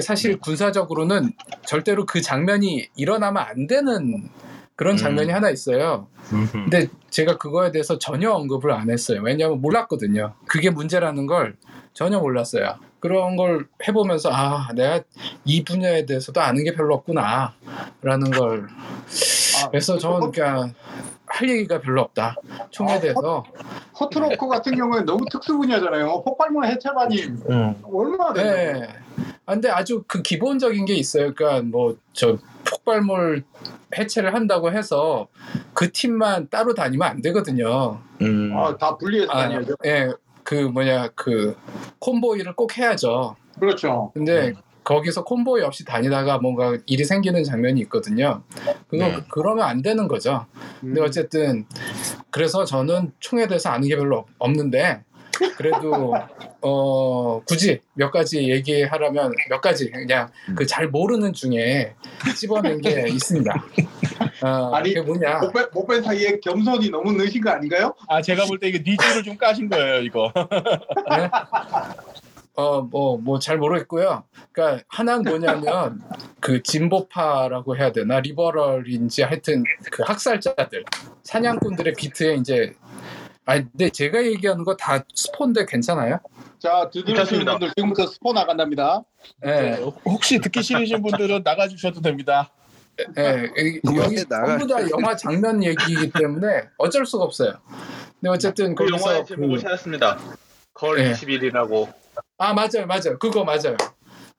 사실 군사적으로는 절대로 그 장면이 일어나면 안 되는 그런 장면이 음. 하나 있어요. 근데 제가 그거에 대해서 전혀 언급을 안 했어요. 왜냐하면 몰랐거든요. 그게 문제라는 걸 전혀 몰랐어요. 그런 걸 해보면서 아 내가 이 분야에 대해서도 아는 게 별로 없구나라는 걸 아, 그래서 저는 그냥 할 얘기가 별로 없다. 총에 아, 대해서 허트로커 같은 경우에 너무 특수 분야잖아요. 폭발물 해체반이 음. 얼마나 되나요? 네. 아, 근데 아주 그 기본적인 게 있어요. 그러니까 뭐 저 폭발물 해체를 한다고 해서 그 팀만 따로 다니면 안 되거든요. 음. 아, 다 분리해서 아, 다녀야죠. 예. 그 뭐냐 그 콘보이를 꼭 해야죠. 그렇죠. 근데 거기서 콘보이 없이 다니다가 뭔가 일이 생기는 장면이 있거든요. 그거 네. 그, 러면 안 되는 거죠. 근데 음. 어쨌든 그래서 저는 총에 대해서 아는 게 별로 없- 없는데 그래도 (laughs) 어 굳이 몇 가지 얘기하라면 몇 가지 그냥 그 잘 모르는 중에 집어낸 게 (laughs) 있습니다. 어, 아니, 그게 뭐냐? 못 뵌 못 뵌 사이에 겸손이 너무 늦은 거 아닌가요? 아 제가 볼 때 이게 니즈를 좀 까신 거예요 이거. 네? (laughs) 어, 뭐, 뭐, 잘 모르겠고요. 그러니까, 하나는 뭐냐면, 그, 진보파라고 해야 되나, 리버럴인지 하여튼, 그 학살자들, 사냥꾼들의 비트에 이제, 아니, 근데 제가 얘기하는 거 다 스폰데 괜찮아요? 자, 괜찮습니다. 분들 지금부터 스포 나간답니다. 예, 혹시 듣기 싫으신 분들은 나가주셔도 됩니다. 예. 이- 왜 여기 전부 다 영화 장면 얘기이기 때문에 어쩔 수가 없어요. 근데 어쨌든 그 거기서 영화의 제목을 그, 찾았습니다. 걸 예. 21이라고 아 맞아요 맞아요 그거 맞아요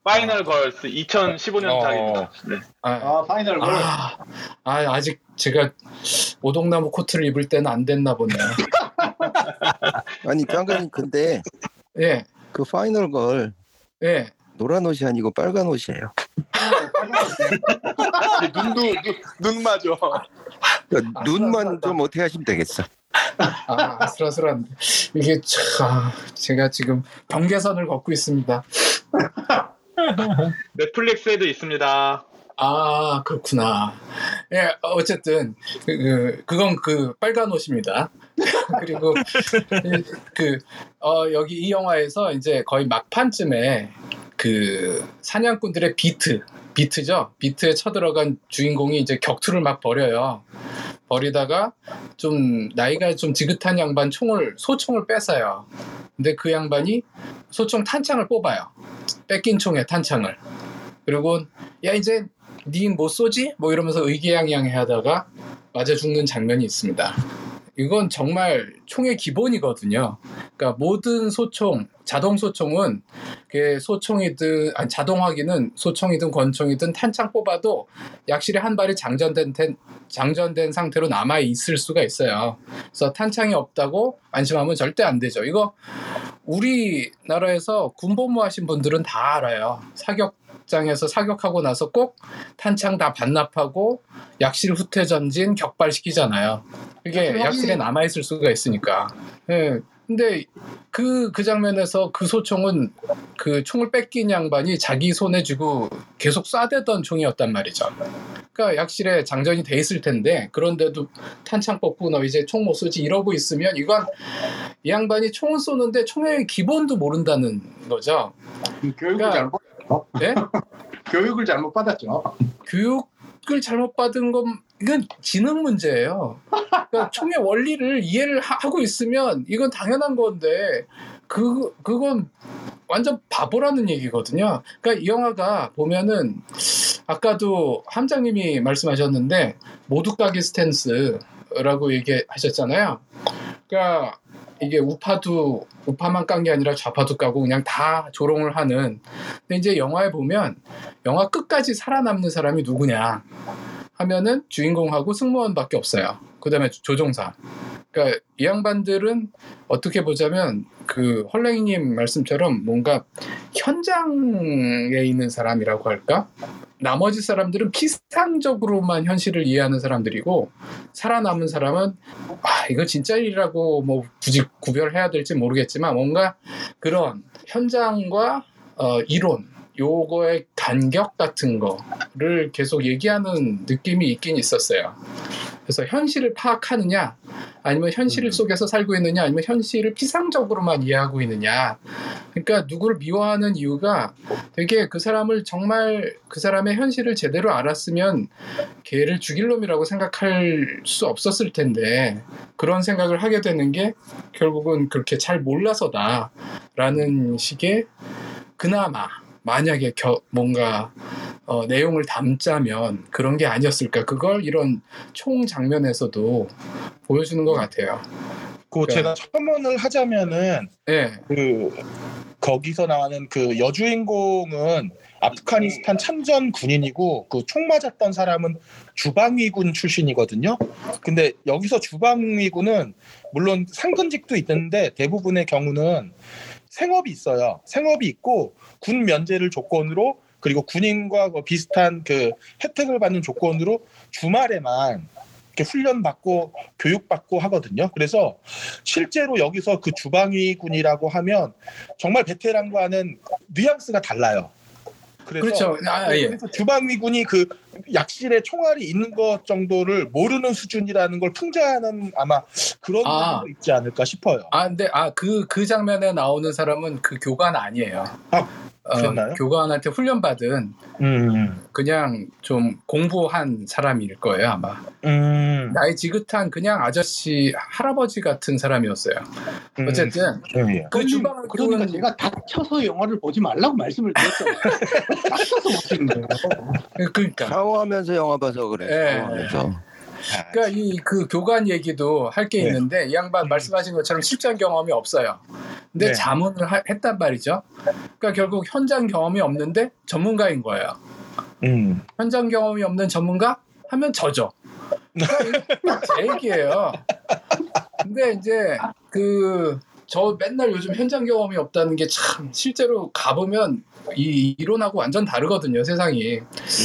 파이널 걸스 2015년작입니다. 네. 아, 아, 파이널 걸. 아, 아 아 직 제가 오동나무 코트를 입을 때는 안 됐나 보네요 (laughs) 아니 짱가님 근데 예 그 파이널 걸 예. 노란 옷이 아니고 빨간 옷이에요. (laughs) 눈도 눈, 눈 맞아. 그러니까 눈만 좀 어떻게 하시면 되겠어. 아, 아슬아슬한 이게 참 아, 제가 지금 경계선을 걷고 있습니다. (laughs) 넷플릭스에도 있습니다. 아 그렇구나. 예 어쨌든 그, 그 그 건 그 빨간 옷입니다. (laughs) 그리고 그 어, 여기 이 영화에서 이제 거의 막판쯤에 그 사냥꾼들의 비트 비트죠. 비트에 쳐들어간 주인공이 이제 격투를 막 벌여요. 벌이다가 좀 나이가 좀 지긋한 양반 총을 소총을 뺏어요. 근데 그 양반이 소총 탄창을 뽑아요. 뺏긴 총에 탄창을. 그리고 야 이제 니뭐 쏘지? 뭐 이러면서 의기양양해 하다가 맞아 죽는 장면이 있습니다. 이건 정말 총의 기본이거든요. 그러니까 모든 소총, 자동 소총은 그게 소총이든 아니 자동화기는 소총이든 권총이든 탄창 뽑아도 약실에 한 발이 장전된 텐- 장전된 상태로 남아 있을 수가 있어요. 그래서 탄창이 없다고 안심하면 절대 안 되죠. 이거 우리나라에서 군복무 하신 분들은 다 알아요. 사격 장에서 사격하고 나서 꼭 탄창 다 반납하고 약실 후퇴 전진 격발시키잖아요. 이게 확실히. 약실에 남아 있을 수가 있으니까. 예. 근데 그, 그 장면에서 그 소총은 그 총을 뺏긴 양반이 자기 손에 쥐고 계속 쏴대던 총이었단 말이죠. 그러니까 약실에 장전이 돼 있을 텐데 그런데도 탄창 뽑고 너 이제 총 못 쏘지 이러고 있으면 이건 이 양반이 총을 쏘는데 총의 기본도 모른다는 거죠. 교육을 그러니까- 네? (laughs) 교육을 잘못 받았죠. 교육을 잘못 받은 건 이건 지능 문제예요. 그러니까 총의 원리를 이해를 하- 하고 있으면 이건 당연한 건데 그 그건 완전 바보라는 얘기거든요. 그러니까 이 영화가 보면은 아까도 함장님이 말씀하셨는데 모두 까기 스탠스라고 얘기하셨잖아요. 그러니까 이게 우파도 우파만 깐 게 아니라 좌파도 까고 그냥 다 조롱을 하는. 근데 이제 영화에 보면 영화 끝까지 살아남는 사람이 누구냐 하면은 주인공하고 승무원밖에 없어요. 그다음에 조종사. 그러니까 이 양반들은 어떻게 보자면 그 헐랭이님 말씀처럼 뭔가 현장에 있는 사람이라고 할까? 나머지 사람들은 피상적으로만 현실을 이해하는 사람들이고 살아남은 사람은 아 이거 진짜 일이라고 뭐 굳이 구별해야 될지 모르겠지만 뭔가 그런 현장과 어, 이론 요거의 간격 같은 거를 계속 얘기하는 느낌이 있긴 있었어요. 그래서 현실을 파악하느냐, 아니면 현실 음. 속에서 살고 있느냐, 아니면 현실을 피상적으로만 이해하고 있느냐. 그러니까 누구를 미워하는 이유가 되게 그 사람을 정말 그 사람의 현실을 제대로 알았으면 걔를 죽일 놈이라고 생각할 수 없었을 텐데 그런 생각을 하게 되는 게 결국은 그렇게 잘 몰라서다라는 식의 그나마 만약에 겨- 뭔가 어, 내용을 담자면 그런 게 아니었을까 그걸 이런 총 장면에서도 보여주는 것 같아요. 그 그러니까- 제가 첨언을 하자면은 예, 그 거기서 나오는 그 여주인공은 아프가니스탄 참전 군인이고 그 총 맞았던 사람은 주방위군 출신이거든요. 근데 여기서 주방위군은 물론 상근직도 있는데 대부분의 경우는 생업이 있어요. 생업이 있고 군 면제를 조건으로 그리고 군인과 그 비슷한 그 혜택을 받는 조건으로 주말에만 이렇게 훈련 받고 교육 받고 하거든요. 그래서 실제로 여기서 그 주방위군이라고 하면 정말 베테랑과는 뉘앙스가 달라요. 그래서 그렇죠. 아, 예. 그래서 주방위군이 그 약실에 총알이 있는 것 정도를 모르는 수준이라는 걸 풍자하는 아마 그런 아. 있지 않을까 싶어요. 아, 근데 아그그 장면에 나오는 사람은 그 교관 아니에요. 아, 어? 교관한테 훈련 받은 음, 그냥 좀 공부한 사람일 거예요 아마. 음, 나이 지긋한 그냥 아저씨 할아버지 같은 사람이었어요. 음, 어쨌든 음, 그 주방을 그러니까 제가 다쳐서 영화를 보지 말라고 말씀을 드렸잖아요. (laughs) 다쳐서 못 찍는 거예요. 그러니까 샤워하면서 영화 봐서 그래. 예. 샤워하면서. 그러니까 이 그 교관 얘기도 할게 네. 있는데 이 양반 말씀하신 것처럼 실전 경험이 없어요. 근데 네. 자문을 하- 했단 말이죠. 그러니까 결국 현장 경험이 없는데 전문가인 거예요. 음, 현장 경험이 없는 전문가 하면 저죠. 그러니까 (laughs) 제 얘기예요. 근데 이제 그 저 맨날 요즘 현장 경험이 없다는 게 참 실제로 가보면 이 이론하고 완전 다르거든요 세상이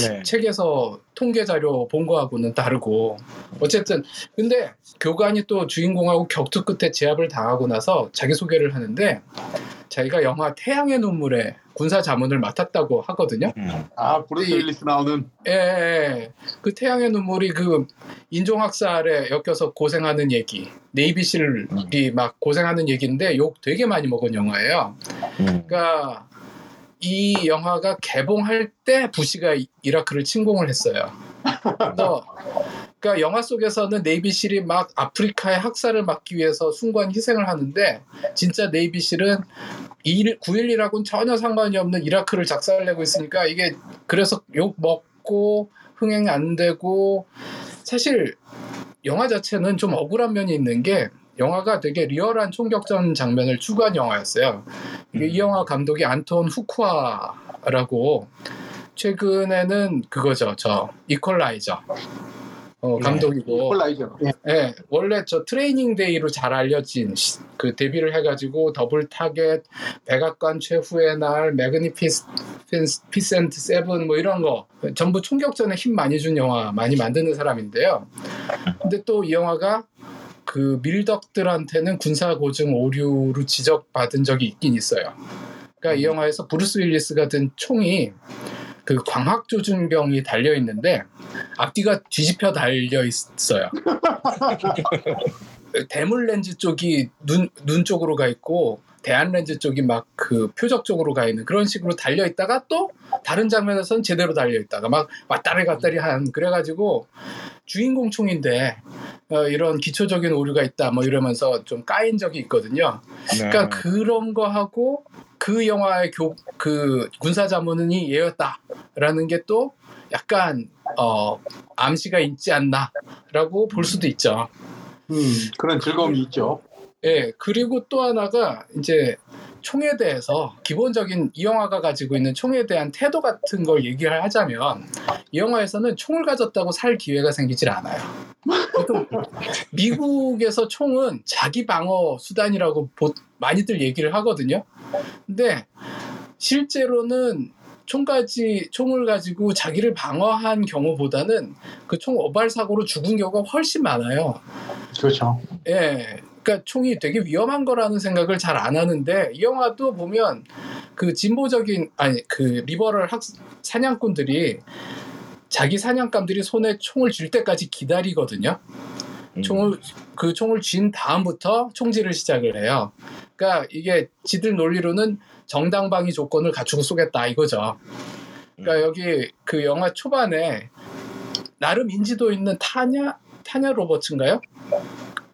네. 책에서 통계 자료 본 거하고는 다르고 어쨌든 근데 교관이 또 주인공하고 격투 끝에 제압을 당하고 나서 자기 소개를 하는데 자기가 영화 태양의 눈물에 군사 자문을 맡았다고 하거든요. 음, 아 브루스 윌리스 나오는 예, 예. 그 태양의 눈물이 그 인종학살에 엮여서 고생하는 얘기, 네이비실이 막 고생하는 얘기인데 욕 되게 많이 먹은 영화예요. 음. 그러니까 이 영화가 개봉할 때 부시가 이- 이라크를 침공을 했어요. 그러니까 영화 속에서는 네이비실이 막 아프리카의 학살을 막기 위해서 숭고한 희생을 하는데 진짜 네이비실은 9.11하고는 전혀 상관이 없는 이라크를 작살내고 있으니까 이게 그래서 욕 먹고 흥행 안 되고 사실 영화 자체는 좀 억울한 면이 있는 게 영화가 되게 리얼한 총격전 장면을 추구한 영화였어요. 이 영화 감독이 안톤 후쿠아라고 최근에는 그거죠, 저 이퀄라이저 어, 네, 감독이고 이퀄라이저. 예. 예, 원래 저 트레이닝 데이로 잘 알려진 시- 그 데뷔를 해가지고 더블 타겟, 백악관 최후의 날, 매그니피센트 세븐 뭐 이런 거 전부 총격전에 힘 많이 준 영화 많이 만드는 사람인데요. 근데 또 이 영화가 그 밀덕들한테는 군사 고증 오류로 지적받은 적이 있긴 있어요. 그러니까 이 영화에서 브루스 윌리스가 든 총이 그 광학 조준경이 달려 있는데 앞뒤가 뒤집혀 달려 있어요. (laughs) 대물 렌즈 쪽이 눈, 눈 쪽으로 가 있고 대안 렌즈 쪽이 막 그 표적 쪽으로 가 있는 그런 식으로 달려 있다가 또 다른 장면에서는 제대로 달려 있다가 막 왔다리 갔다리 한 그래가지고 주인공 총인데 어, 이런 기초적인 오류가 있다 뭐 이러면서 좀 까인 적이 있거든요. 네. 그러니까 그런 거 하고 그 영화의 교, 그 군사 자문이 얘였다라는 게 또 약간 어, 암시가 있지 않나라고 볼 수도 있죠. 음, 그런 즐거움이 있죠. 예, 그리고 또 하나가 이제 총에 대해서 기본적인 이 영화가 가지고 있는 총에 대한 태도 같은 걸 얘기를 하자면 이 영화에서는 총을 가졌다고 살 기회가 생기질 않아요. 보통 미국에서 총은 자기 방어 수단이라고 보- 많이들 얘기를 하거든요. 근데 실제로는 총까지 총을 가지고 자기를 방어한 경우보다는 그총 오발 사고로 죽은 경우가 훨씬 많아요. 그렇죠. 예. 그러니까 총이 되게 위험한 거라는 생각을 잘 안 하는데 이 영화도 보면 그 진보적인 아니 그 리버럴 학 사냥꾼들이 자기 사냥감들이 손에 총을 쥘 때까지 기다리거든요. 음. 총을 그 총을 쥔 다음부터 총질을 시작을 해요. 그러니까 이게 지들 논리로는 정당방위 조건을 갖추고 쏘겠다 이거죠. 그러니까 여기 그 영화 초반에 나름 인지도 있는 타냐 타냐 로버츠인가요?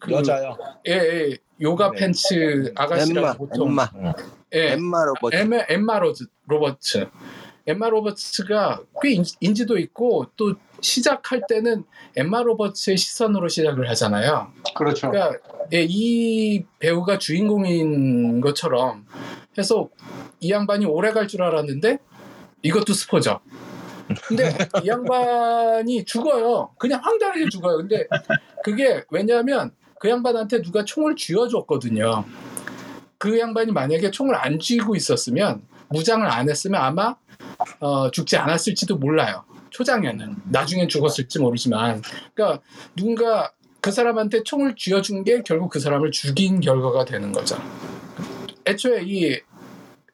그 여자요. 예, 예. 요가 네. 팬츠 아가씨라고 엠마, 보통 엠마, 예, 엠마로 뭐 엠마, 엠마 로즈, 로버츠. 엠마 로버츠가 꽤 인, 인지도 있고 또 시작할 때는 엠마 로버츠의 시선으로 시작을 하잖아요. 그렇죠. 그러니까 예, 이 배우가 주인공인 것처럼 해서 이 양반이 오래 갈 줄 알았는데 이것도 스포죠. 근데 이 양반이 죽어요. 그냥 황당하게 죽어요. 근데 그게 왜냐하면 그 양반한테 누가 총을 쥐어줬거든요. 그 양반이 만약에 총을 안 쥐고 있었으면 무장을 안 했으면 아마 어, 죽지 않았을지도 몰라요. 초장에는 나중엔 죽었을지 모르지만 그러니까 누군가 그 사람한테 총을 쥐어준 게 결국 그 사람을 죽인 결과가 되는 거죠. 애초에 이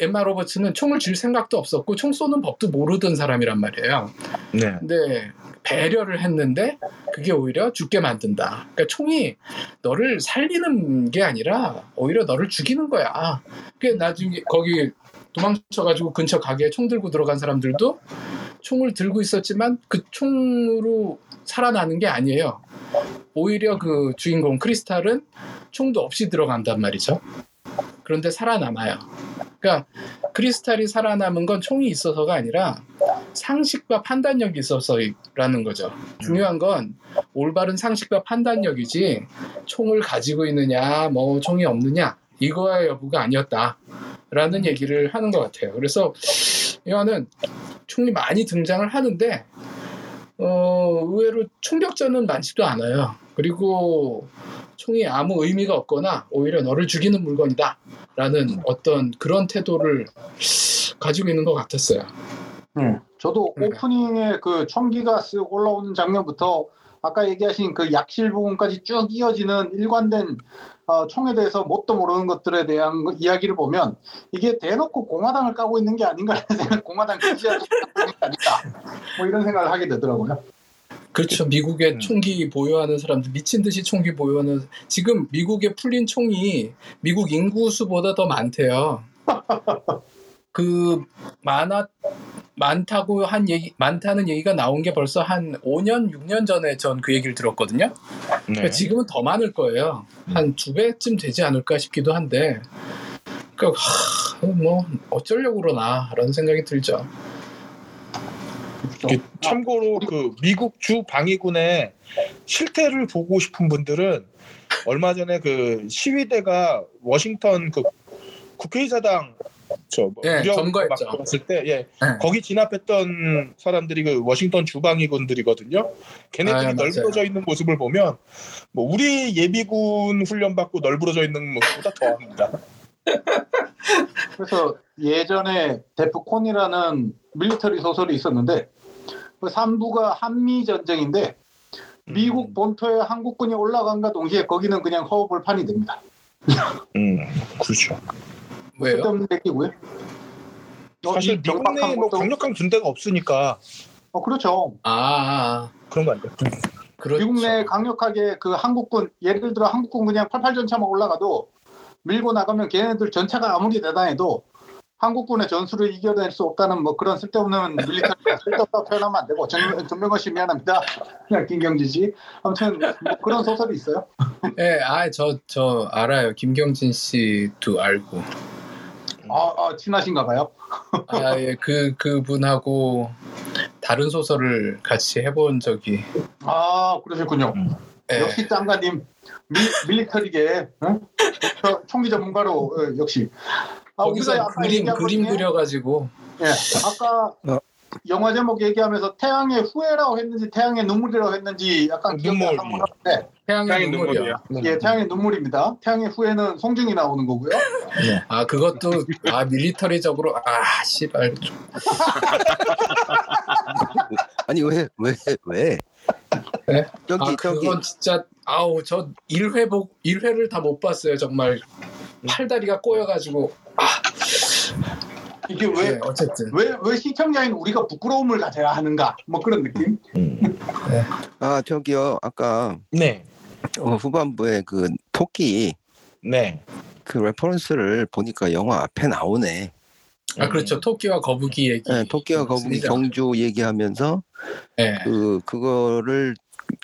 엠마 로버츠는 총을 쥘 생각도 없었고 총 쏘는 법도 모르던 사람이란 말이에요. 네. 근데 배려를 했는데 그게 오히려 죽게 만든다. 그러니까 총이 너를 살리는 게 아니라 오히려 너를 죽이는 거야. 그 나중에 거기 도망쳐가지고 근처 가게에 총 들고 들어간 사람들도 총을 들고 있었지만 그 총으로 살아나는 게 아니에요. 오히려 그 주인공 크리스탈은 총도 없이 들어간단 말이죠. 그런데 살아남아요. 그러니까 크리스탈이 살아남은 건 총이 있어서가 아니라 상식과 판단력이 있어서라는 거죠. 중요한 건 올바른 상식과 판단력이지 총을 가지고 있느냐, 뭐 총이 없느냐 이거의 여부가 아니었다라는 얘기를 하는 것 같아요. 그래서 이거는 총이 많이 등장을 하는데 어, 의외로 총격전은 많지도 않아요. 그리고 총이 아무 의미가 없거나 오히려 너를 죽이는 물건이다 라는 어떤 그런 태도를 가지고 있는 것 같았어요. 네. 저도 네. 오프닝에 그 총기가 쓱 올라오는 장면부터 아까 얘기하신 그 약실 부분까지 쭉 이어지는 일관된 어, 총에 대해서 뭣도 모르는 것들에 대한 거- 이야기를 보면 이게 대놓고 공화당을 까고 있는 게 아닌가라는 (laughs) 생각, 공화당 있는 게 아닌가 뭐 이런 생각을 하게 되더라고요. 그렇죠. 미국에 음. 총기 보유하는 사람들 미친 듯이 총기 보유하는 지금 미국에 풀린 총이 미국 인구 수보다 더 많대요. (laughs) 그 많아 많다고 한 얘기 많다는 얘기가 나온 게 벌써 한 5년 6년 전에 전 그 얘기를 들었거든요. 네. 그러니까 지금은 더 많을 거예요. 한두 배쯤 되지 않을까 싶기도 한데. 그러니까 하, 뭐 어쩌려고 그러나라는 생각이 들죠. 이게 참고로 그 미국 주 방위군의 실태를 보고 싶은 분들은 얼마 전에 그 시위대가 워싱턴 그 국회의사당 저뭐 예, 점거했죠. 막 들었을 때 예, 네. 거기 진압했던 사람들이 그 워싱턴 주방위군들이거든요. 걔네들이 아, 맞아요. 널브러져 있는 모습을 보면 뭐 우리 예비군 훈련 받고 널브러져 있는 모습보다 더합니다. 그래서 예전에 데프콘이라는 밀리터리 소설이 있었는데 그 3부가 한미 전쟁인데 미국 본토에 한국군이 올라간과 동시에 거기는 그냥 허허벌판이 됩니다. 음, 그렇죠. 왜요? 얘기고요. 어, 사실 이 미국 내에 뭐 것도- 강력한 군대가 없으니까 어, 그렇죠. 아, 아, 그런 거 아니에요? 그렇죠. 미국 내에 강력하게 그 한국군 예를 들어 한국군 그냥 88전차만 올라가도 밀고 나가면 걔네들 전차가 아무리 대단해도 한국군의 전술을 이겨낼 수 없다는 뭐 그런 쓸데없는 밀리터리가 (laughs) 쓸데없다고 표현하면 안 되고 정, 정명건 씨 미안합니다. (laughs) 그냥 김경지 씨. 아무튼 뭐 그런 소설이 있어요. 예, 아, 저, 저 알아요. 김경진 씨도 알고. 아, 아, 친하신가 봐요. 아, 예, 그, 그분하고 다른 소설을 같이 해본 적이. 아 그러셨군요. 예. 역시 짱가님 밀, 밀리터리계 어? 저 총기 전문가로 어, 역시. 아, 거기서 그림, 그림 그려가지고. 예, 아까 어. 영화 제목 얘기하면서 태양의 후예라고 했는지 태양의 눈물이라고 했는지 약간 기억이 눈물. 안 나는데 태양의 태양의 눈물이요. 눈물이요. 예, 태양의 눈물입니다. 태양의 후예는 송중이 나오는 거고요. 아, 그것도, 아, 밀리터리적으로, 아, 씨발. 아니 왜 왜 왜? 네? 저기 아, 저기 그건 진짜, 아우, 저 1회 복, 1회를 다 못 봤어요. 정말. 팔다리가 꼬여가지고. 이게 왜 네, 어쨌든. 왜, 왜 시청자인 우리가 부끄러움을 가져야 하는가? 뭐 그런 느낌? 아 저기요 아까 네, 어, 후반부에 그 토끼 네. 그 reference를 보니까 영화 앞에 나오네. 아, 그렇죠. 토끼와 거북이 얘기. 네, 토끼와 거북이. 경주 얘기하면서 네. 그 그거를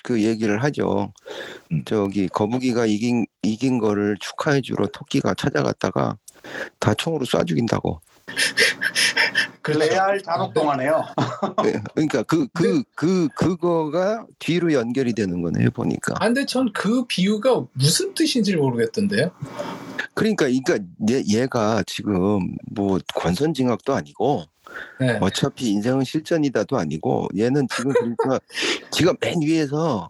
그 얘기를 하죠. 음. 저기 거북이가 이긴 이긴 거를 축하해 주러 토끼가 찾아갔다가 다 총으로 쏴 죽인다고. 그렇죠. 레알 잔혹동화네요. 네, 그러니까 그 그 그 그 거가 뒤로 연결이 되는 거네요 보니까. 아, 근데 전 그 비유가 무슨 뜻인지 모르겠던데요. 그러니까 그러니까 얘, 얘가 지금 뭐 권선징악도 아니고 네. 어차피 인생은 실전이다도 아니고 얘는 지금 그러니까 (laughs) 지가 맨 위에서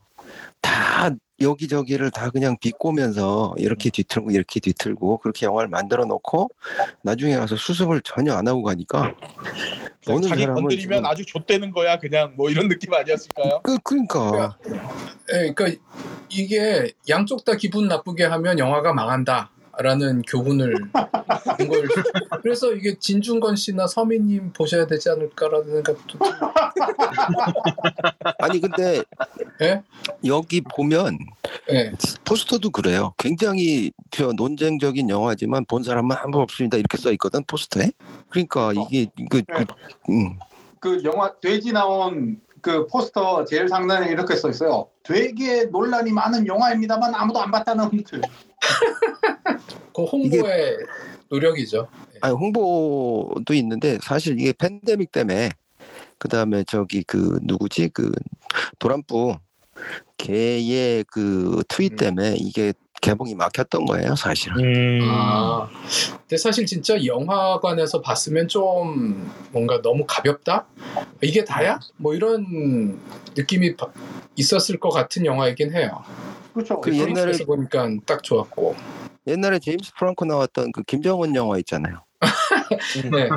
다 여기저기를 다 그냥 비꼬면서 이렇게 뒤틀고 이렇게 뒤틀고 그렇게 영화를 만들어 놓고 나중에 가서 수습을 전혀 안 하고 가니까 어느 자기 사람은 건드리면 지금- 아주 좆되는 거야 그냥 뭐 이런 느낌 아니었을까요? 그 그러니까 네, 그러니까 이게 양쪽 다 기분 나쁘게 하면 영화가 망한다. 라는 교훈을 준 걸. (laughs) 그래서 이게 진중건 씨나 서민님 보셔야 되지 않을까라는 생각도. 좀- 아니 근데 예? 여기 보면 예. 포스터도 그래요. 굉장히 저 논쟁적인 영화지만 본 사람은 한 번 없습니다 이렇게 써 있거든 포스터에. 그러니까 이게 그, 그 음. 그 영화 돼지 나온 그 포스터 제일 상단에 이렇게 써 있어요. 되게 논란이 많은 영화입니다만 아무도 안 봤다는 분들. (laughs) 그 홍보의 노력이죠. 아니 홍보도 있는데 사실 이게 팬데믹 때문에 그 다음에 저기 그 누구지 그 도란뿌 걔의 그 트윗 음. 때문에 이게 개봉이 막혔던 거예요 사실은. 음. 아, 근데 사실 진짜 영화관에서 봤으면 좀 뭔가 너무 가볍다? 이게 다야? 뭐 이런 느낌이 바- 있었을 것 같은 영화이긴 해요. 그렇죠. 그 옛날에- 보니까 딱 좋았고. 옛날에 제임스 프랑코 나왔던 그 김정은 영화 있잖아요. (laughs) 네.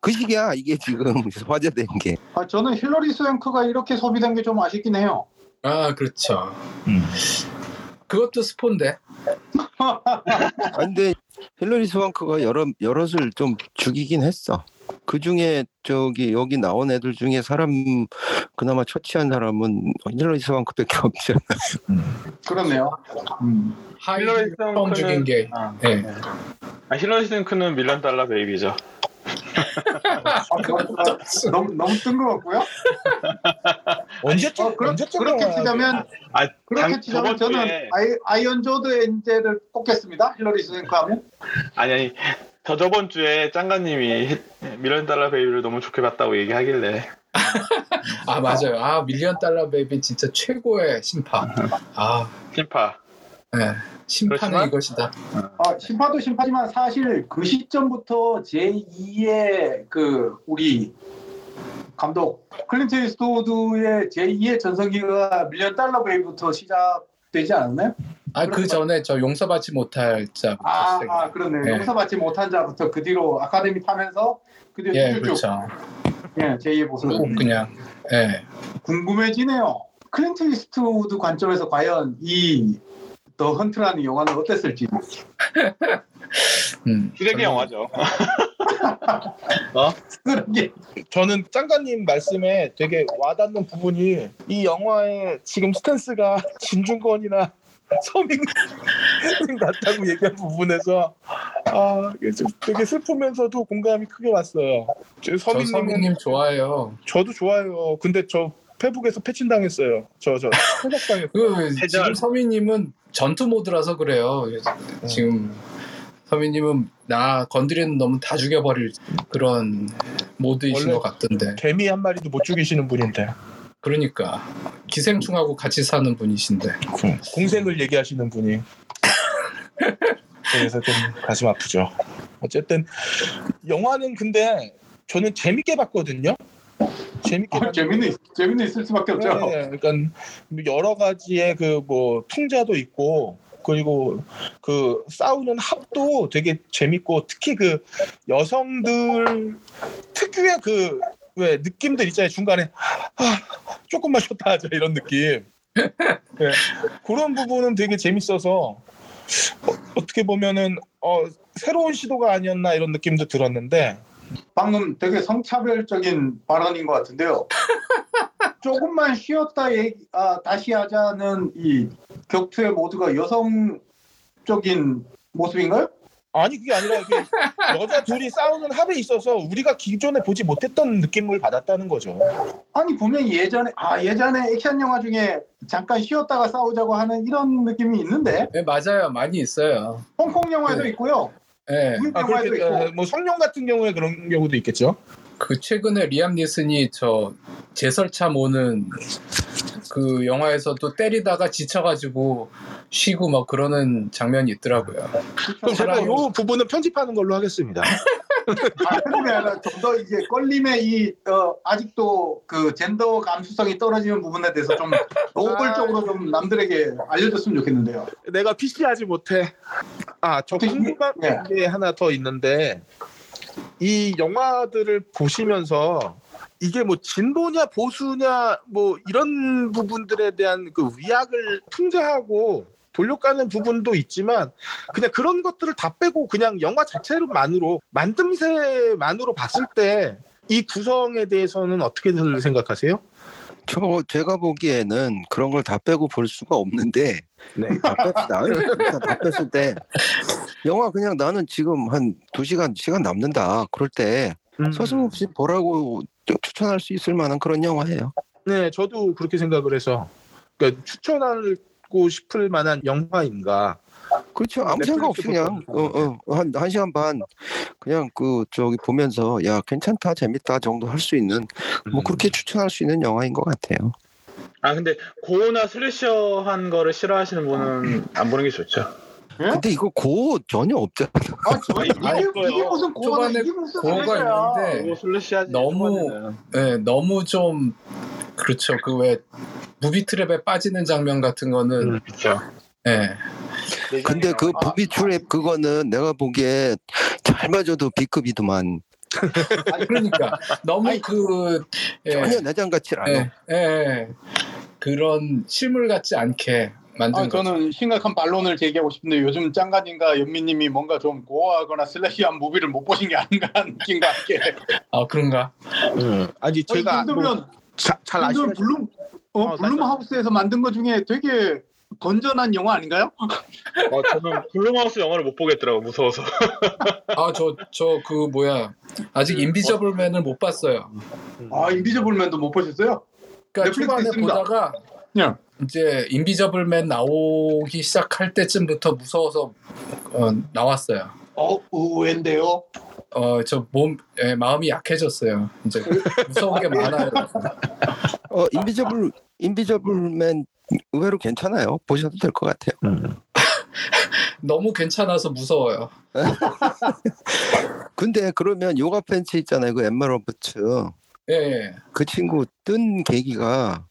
그 시기야 이게 지금 (laughs) 화제된 게. 아, 저는 힐러리 스랭크가 이렇게 소비된 게 좀 아쉽긴 해요. 아, 그렇죠. 음. 그것도 스폰데. 아, 근데 힐러리 스왕크가 여러 여럿을 좀 죽이긴 했어. 그 중에 저기 여기 나온 애들 중에 사람 그나마 처치한 사람은 힐러리 스왕크밖에 없잖아. 그렇네요. 음. 하이힐 힐러리 처음 죽인 게. 아, 네. 아, 힐러리 스왱크는 밀리언 달러 베이비죠. 아, 너무 너무 뜬금없고요. (laughs) 언제쯤 어, 그렇, 언제쯤 그렇게? 치자면 아, 그렇게 당- 치자면 저번 저는 주에- 아이, 아이언 조드 엔젤을 꼽겠습니다. 힐러리 스왱크 하면. 아니 아니 저 저번 주에 짱가님이 히- 밀리언 달러 베이비를 너무 좋게 봤다고 얘기하길래 (laughs) 아 맞아요. 아 밀리언 달러 베이비 진짜 최고의 신파. 아 신파. 네. 그렇지만- 이것이다. 아, 신파도 신파지만 사실 그 시점부터 제2의 그 우리 감독 클린트 이스트우드의 제2의 전성기가 밀리언 달러 베이비부터 시작되지 않았나요? 아 그 전에 저 용서받지 못할 자부터 아, 아 그러네. 네. 용서받지 못한 자부터 그 뒤로 아카데미 타면서 그 뒤로 예 쭉쭉 그렇죠. 예, 제2의 모습. 꼭 그냥 예. 궁금해지네요. 클린트 이스트우드 관점에서 과연 이 더 헌트라는 영화는 어땠을지. 음. 쓰레기 영화죠. 그러게. 저는 짱가님 말씀에 되게 와닿는 부분이 이 영화의 지금 스탠스가 진중권이나 서민 (laughs) 같다고 얘기한 부분에서 아 되게 슬프면서도 공감이 크게 왔어요. 저저 서민님은 서민님 좋아해요. 저도 좋아요. 근데 저 페북에서 페친 당했어요. 저저 퇴각당했어요. 그 해절. 지금 서민님은 전투 모드라서 그래요. 지금 서민님은 나 건드리는 놈은 다 죽여버릴 그런 모드이신 것 같던데. 개미 한 마리도 못 죽이시는 분인데 그러니까 기생충하고 같이 사는 분이신데. 공생을 얘기하시는 분이 그래서 좀 가슴 아프죠. 어쨌든 영화는 근데 저는 재밌게 봤거든요. 재밌게 아, 재밌는 재밌는 있을 수밖에 없죠. 네, 그러니까 여러 가지의 그 뭐 풍자도 있고 그리고 그 싸우는 합도 되게 재밌고 특히 그 여성들 특유의 그 왜 느낌들 있잖아요. 중간에 아, 조금만 쉬었다 하자 이런 느낌. (laughs) 네, 그런 부분은 되게 재밌어서 어, 어떻게 보면은 어, 새로운 시도가 아니었나 이런 느낌도 들었는데 방금 되게 성차별적인 발언인 것 같은데요. (laughs) 조금만 쉬었다 얘기, 아, 다시 하자는 이 격투의 모두가 여성적인 모습인가요? 아니 그게 아니라 이게 여자 둘이 싸우는 합에 있어서 우리가 기존에 보지 못했던 느낌을 받았다는 거죠. 아니 분명히 예전에 아 예전에 액션 영화 중에 잠깐 쉬었다가 싸우자고 하는 이런 느낌이 있는데 네, 맞아요. 많이 있어요. 홍콩 영화에도 네. 있고요. 예. 아, 그렇게 있고. 어, 뭐 성룡 같은 경우에 그런 경우도 있겠죠. 그 최근에 리암 니슨이 저 제설차 모는 그 영화에서도 때리다가 지쳐가지고 쉬고 막 그러는 장면이 있더라고요. 그럼 제가 이 부분은 편집하는 걸로 하겠습니다. (laughs) 아, 아니라 좀더 이제 껄림의 이 어, 아직도 그 젠더 감수성이 떨어지는 부분에 대해서 좀 노골적으로 좀 남들에게 알려줬으면 좋겠는데요. 내가 PC하지 못해. 아, 저 어떻게- 궁금한 예. 게 하나 더 있는데 이 영화들을 보시면서 이게 뭐 진보냐 보수냐 뭐 이런 부분들에 대한 그 위약을 풍자하고 돌려가는 부분도 있지만 그냥 그런 것들을 다 빼고 그냥 영화 자체로만으로 만듦새만으로 봤을 때 이 구성에 대해서는 어떻게들 생각하세요? 저 제가 보기에는 그런 걸 다 빼고 볼 수가 없는데 네. 다 뺐다. 일단 다 뺐을 때 영화 그냥 나는 지금 한 두 시간 시간 남는다. 그럴 때 음. 서슴없이 보라고 좀 추천할 수 있을 만한 그런 영화예요. 네, 저도 그렇게 생각을 해서 그러니까 추천 하고 싶을 만한 영화인가. 그렇죠. 아무 생각 없이 그냥 어어한 한 시간 반 그냥 그 저기 보면서 야 괜찮다 재밌다 정도 할 수 있는 뭐 그렇게 추천할 수 있는 영화인 것 같아요. 아 근데 고어나 슬래셔한 거를 싫어하시는 분은 안 보는 게 좋죠. 예? 근데 이거 고 전혀 없잖아. 아, 저, 이게, 아니, 이게 무슨 고가 초반에 이게 무슨 고어가 슬래셔야. 있는데 슬래시하지. 너무- 초반에는. 예, 너무 좀 그렇죠. 그 왜 무비 트랩에 빠지는 장면 같은 거는 음. 그렇죠. 예. 근데 그 아. 부비 트랩 그거는 내가 보기에 잘 맞아도 B급이더만 그러니까 너무 그 예, 전혀 내장 같지 않아. 예, 예, 예. 그런 실물 같지 않게 만든 아, 거. 저는 심각한 반론을 제기하고 싶은데 요즘 짱가님과 연미님이 뭔가 좀 gore하거나 slash한 movie를 못 보신 게 아닌가 하는 느낌과 함께 (laughs) 아 그런가? 음. 아니 어, 이 제가 뭐 정도면 자, 잘이 아시는 블룸 어, 어, 블룸하우스에서 만든 것 중에 되게 건전한 영화 아닌가요? 어, (laughs) 저는 블룸하우스 영화를 못 보겠더라고 무서워서. (laughs) 아 저 저 그 뭐야 아직 인비저블맨을 못 봤어요. 아 인비저블맨도 못 보셨어요? 그러니까 넷플릭스 초반에 있습니다. 보다가 예. 이제 인비저블맨 나오기 시작할 때쯤부터 무서워서 어, 나왔어요. 어 의외인데요. 어, 저 몸, 예, 마음이 약해졌어요. 이제 무서운 게 많아요. 어 인비저블 인비저블맨 의외로 괜찮아요. 보셔도 될 것 같아요. (laughs) 너무 괜찮아서 무서워요. (laughs) 근데 그러면 요가 팬츠 있잖아요. 그 엠마 로버츠 예, 예. 그 친구 뜬 계기가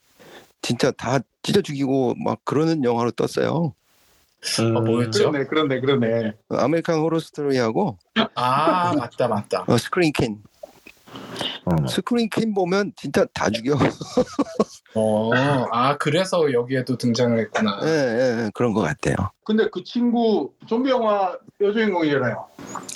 진짜 다 찢어 죽이고 막 그러는 영화로 떴어요. 어, 뭐였죠? 그러네, 그러네, 그러네. 아메리칸 호러 스토리하고 아, 맞다, 맞다. 어, 스크림퀸. 음. 스크림퀸 보면 진짜 다 죽여. (laughs) 어, 아, 그래서 여기에도 등장을 했구나. 예, 예, 예, 그런 것 같아요. 근데 그 친구 좀비 영화 여주인공이잖아요.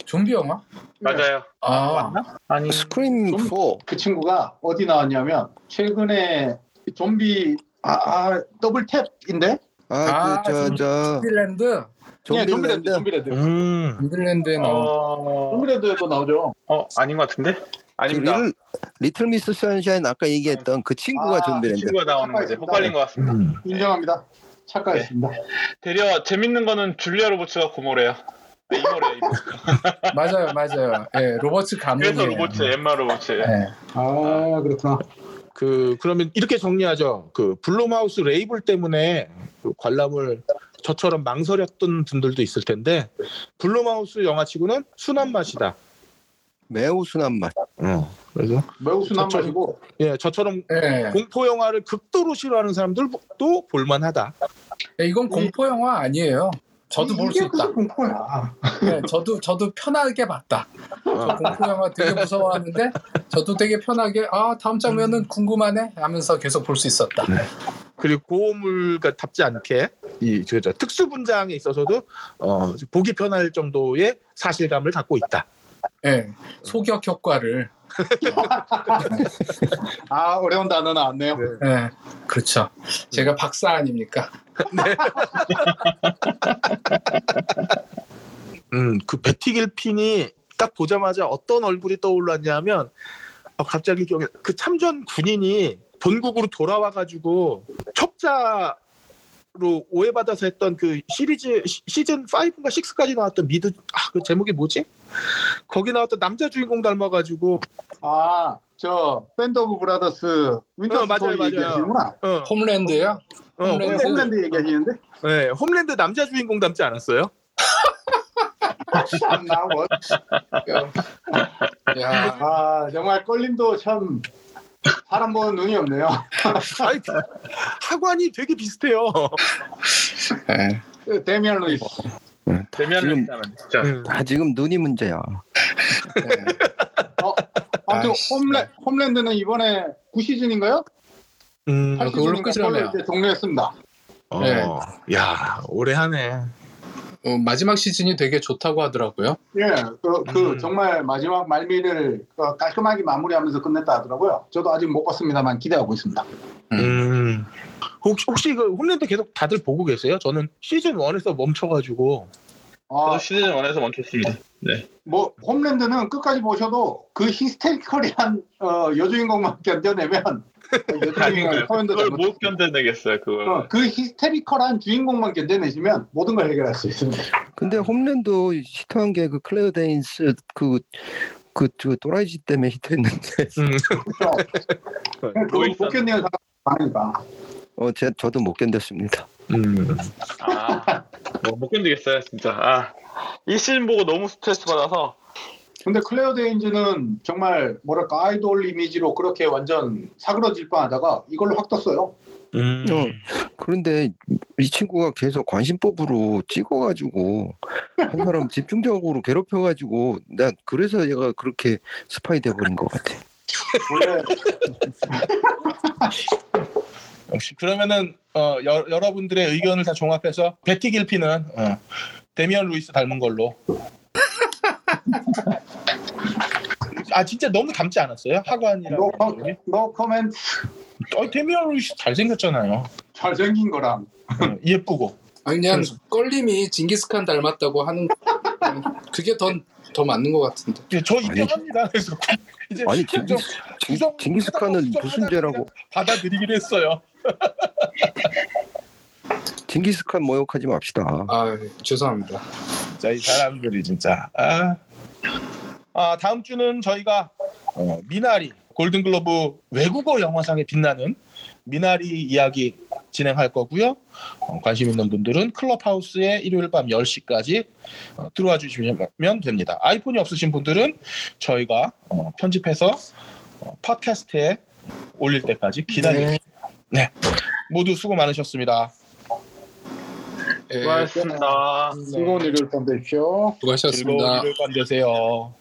좀비 영화? 맞아요. 아, 아니 스크린 좀- 4. 그 친구가 어디 나왔냐면 최근에 좀비 아, 아 더블 탭인데? 아, 아, 그, 저, 저, 좀비랜드? 예, 좀비랜드. 좀비랜드. 음. 좀비랜드에 나온. 어, 좀비랜드에도 나오죠. 어 아닌 것 같은데? 그 아닙니다. 리틀, 리틀 미스 선샤인 아까 얘기했던 그 친구가 아, 좀비랜드. 친구가 나오는 거지. 헷갈린 것 같습니다. 음. 인정합니다. 착각했습니다. 되려 재밌는 거는 줄리아 로버츠가 고모래요. 아, 이모래요, 이모. 맞아요, 맞아요. 예, 로버츠 가문이에요. 그래서 로버츠, 엠마 로버츠. 예. 아 그렇구나. 그 그러면 이렇게 정리하죠. 그 블룸하우스 레이블 때문에 그 관람을 저처럼 망설였던 분들도 있을 텐데 블룸하우스 영화치고는 순한 맛이다. 매우 순한 맛. 어. 그래서 매우 순한 저처럼- 맛이고 예, 저처럼 예. 공포 영화를 극도로 싫어하는 사람들도 볼만하다. 예, 이건 공포 영화 아니에요. 저도 볼 수 있다. 공포야. 예, 저도 저도 편하게 봤다. 저 공포 영화 되게 무서워하는데 저도 되게 편하게 아 다음 장면은 궁금하네 하면서 계속 볼 수 있었다. 그리고 고음물과 답지 않게 이 그죠 특수 분장에 있어서도 어, 보기 편할 정도의 사실감을 갖고 있다. 예, 소격 효과를. (laughs) 아 어려운 단어 나왔네요. 예, 그렇죠. 제가 박사 아닙니까? (laughs) 음, 그 베티 길핀이 딱 보자마자 어떤 얼굴이 떠올랐냐면 어, 갑자기 기억에 그 참전 군인이 본국으로 돌아와 가지고 첩자 로 오해받아서 했던 그 시리즈 시- 시즌 5인가 6까지 나왔던 미드 아, 그 제목이 뭐지? 거기 나왔던 남자 주인공 닮아 가지고 아저 밴드 오브 브라더스 윈터 어, 맞아요, 맞아요. 얘기하시는구나. 어, 홈랜드요? 어, 홈랜드. 홈랜드 얘기하시는데? 네, 홈랜드 남자 주인공 닮지 않았어요? 참나 뭐. (laughs) 야, 아 정말 껄림도 참 사람 보는 눈이 없네요. (laughs) 아이, 하관이 되게 비슷해요. 예. 데미안 루이스. 다 대면을 지금, 있다면 진짜. 음. 다 지금 눈이 문제야. 예. 아무튼. 홈랜 홈랜드는 이번에 9시즌인가요? 음, 아, 그걸로 끝이라네요. 이제 종료했습니다. 어, 네. 야, 오래 하네. 어, 마지막 시즌이 되게 좋다고 하더라고요. 예, 그, 그 음. 정말 마지막 말미를 어, 깔끔하게 마무리하면서 끝냈다 하더라고요. 저도 아직 못 봤습니다만 기대하고 있습니다. 음. 혹시, 혹시 그 홈랜드 계속 다들 보고 계세요? 저는 시즌 1에서 멈춰가지고. 아, 저도 시즌 1에서 멈췄습니다. 뭐 홈랜드는 끝까지 보셔도 그 hysterical이한 어, 여주인공만 견뎌내면 (laughs) 여주인공 아닌가요? 표현도 그걸. 못 견뎌내겠어요, 그걸. 어, 그 hysterical한 주인공만 견뎌내시면 모든 걸 해결할 수 있습니다. 근데 홈랜드 히트한 게 그 클레어 데인스 그, 그, 그 또라이지 때문에 히트했는데, 음. 그렇죠. 못 견디는 사람 많으니까. 어, 제, 저도 못 견뎠습니다. 음. 아, 뭐, 못 견디겠어요, 진짜. 아, 이 시즌 보고 너무 스트레스 받아서. 근데 클레어 데인즈는 정말 뭐랄까 아이돌 이미지로 그렇게 완전 사그러질 뻔하다가 이걸로 확 떴어요. 음. 어, 그런데 이 친구가 계속 관심법으로 찍어가지고 한 사람 (laughs) 집중적으로 괴롭혀가지고 난 그래서 얘가 그렇게 스파이 돼버린 것 같아. 원래 (laughs) 역시 그러면은 어, 여, 여러분들의 의견을 다 종합해서 베티 길핀은 어, 데미안 루이스 닮은 걸로. (laughs) 아 진짜 너무 닮지 않았어요? 하관이랑 노, 코멘트 어, 데미안 루이스 잘생겼잖아요. 잘생긴 거랑 어, 예쁘고. 아니, 그냥 그래서- 껄림이 징기스칸 닮았다고 하는 그게 더, 더 맞는 것 같은데. 예, 저 인정합니다. 그래서 이제 아니 좀 징기스, 징, 징기스칸은 무슨 죄라고? 받아들이긴 했어요. (laughs) 징기스칸 모욕하지 맙시다. 아, 죄송합니다. 진짜 이 사람들이 진짜 아, 아, 다음 주는 저희가 어, 미나리 골든글로브 외국어 영화상에 빛나는 미나리 이야기 진행할 거고요. 어, 관심 있는 분들은 클럽하우스에 일요일 밤 10시까지 어, 들어와 주시면 됩니다. 아이폰이 없으신 분들은 저희가 어, 편집해서 어, 팟캐스트에 올릴 때까지 기다리겠습니다. 네. 모두 수고 많으셨습니다. 예, 수고하셨습니다. 즐거운 일요일 밤 되십시오. 즐거운 수고하셨습니다. 일요일 밤 되세요.